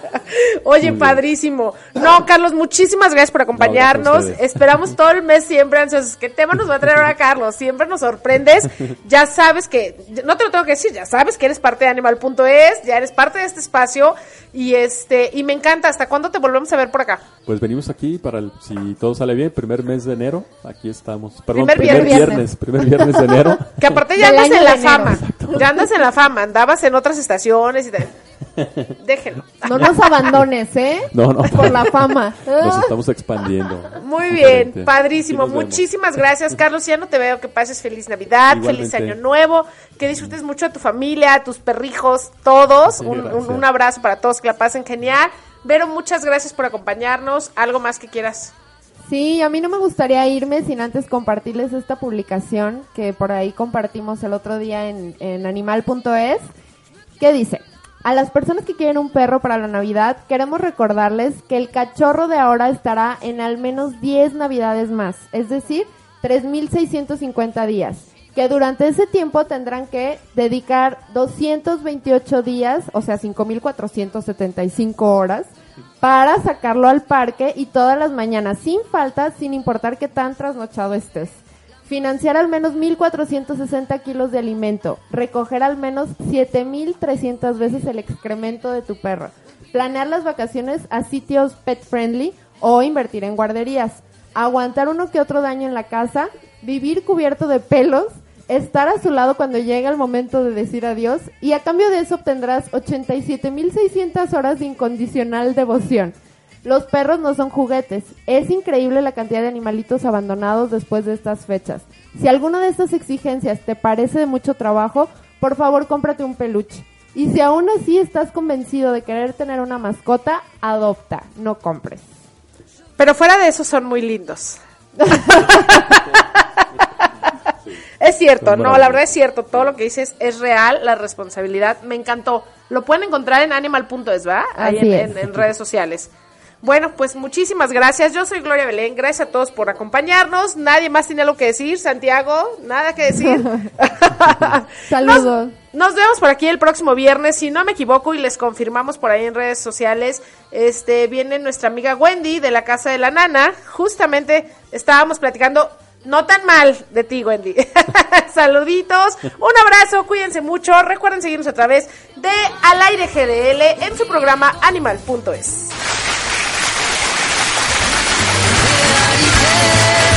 B: Oye, padrísimo. No, Carlos, muchísimas gracias por acompañarnos.
C: No.
B: Esperamos todo el mes siempre ansiosos. ¿Qué tema nos va a traer ahora Carlos? Siempre nos sorprendes. Ya sabes que, no te lo tengo que decir, ya sabes que eres parte de Animal.es, ya eres parte de este espacio y este y me encanta. ¿Hasta cuándo te volvemos a ver por acá?
C: Pues venimos aquí para, el, si todo sale bien, primer mes de enero. Aquí estamos. Perdón,
B: Primer
C: primer,
B: viernes.
C: viernes. Primer viernes de enero.
B: Que aparte ya
D: Del
B: andas en la fama. Ya andas en la fama. Andabas en otras estaciones y te... Déjenlo.
D: No nos abandones, ¿eh?
C: No, no.
D: Por la fama.
C: Nos estamos expandiendo.
B: Muy
C: Diferente.
B: bien, padrísimo.
C: Vemos.
B: Muchísimas gracias, Carlos. Ya no te veo. Que pases feliz Navidad,
C: Igualmente.
B: feliz Año Nuevo. Que disfrutes mucho a tu familia, a tus perrijos, todos.
C: Sí,
B: un,
C: gracias.
B: un- un abrazo para todos, que la pasen genial. Vero, muchas gracias por acompañarnos. ¿Algo más que quieras?
D: Sí, a mí no me gustaría irme sin antes compartirles esta publicación que por ahí compartimos el otro día en, en animal.es, que dice, a las personas que quieren un perro para la Navidad, queremos recordarles que el cachorro de ahora estará en al menos 10 Navidades más, es decir, 3.650 días, que durante ese tiempo tendrán que dedicar 228 días, o sea, 5.475 horas, para sacarlo al parque y todas las mañanas, sin falta, sin importar qué tan trasnochado estés. Financiar al menos 1.460 kilos de alimento. Recoger al menos 7.300 veces el excremento de tu perro. Planear las vacaciones a sitios pet friendly o invertir en guarderías. Aguantar uno que otro daño en la casa. Vivir cubierto de pelos. Estar a su lado cuando llega el momento de decir adiós. Y a cambio de eso obtendrás 87.600 horas de incondicional devoción. Los perros no son juguetes. Es increíble la cantidad de animalitos abandonados después de estas fechas. Si alguna de estas exigencias te parece de mucho trabajo, por favor cómprate un peluche. Y si aún así estás convencido de querer tener una mascota, adopta, no compres.
B: Pero fuera de eso son muy lindos. es cierto,
C: Son
B: no, la verdad es cierto, todo lo que dices es real, la responsabilidad, me encantó. Lo pueden encontrar en animal.es, ¿va? Ahí en redes sociales. Bueno, pues muchísimas gracias. Yo soy Gloria Belén. Gracias a todos por acompañarnos. Nadie más tiene algo que decir. Santiago, nada que decir.
D: Saludos.
B: Nos, nos vemos por aquí el próximo viernes, si no me equivoco, y les confirmamos por ahí en redes sociales. Este viene nuestra amiga Wendy de la casa de la nana. Justamente estábamos platicando no tan mal de ti, Wendy. Saluditos, un abrazo, cuídense mucho. Recuerden seguirnos a través de Al Aire GDL en su programa Animal.es. yeah.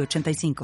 E: 906985.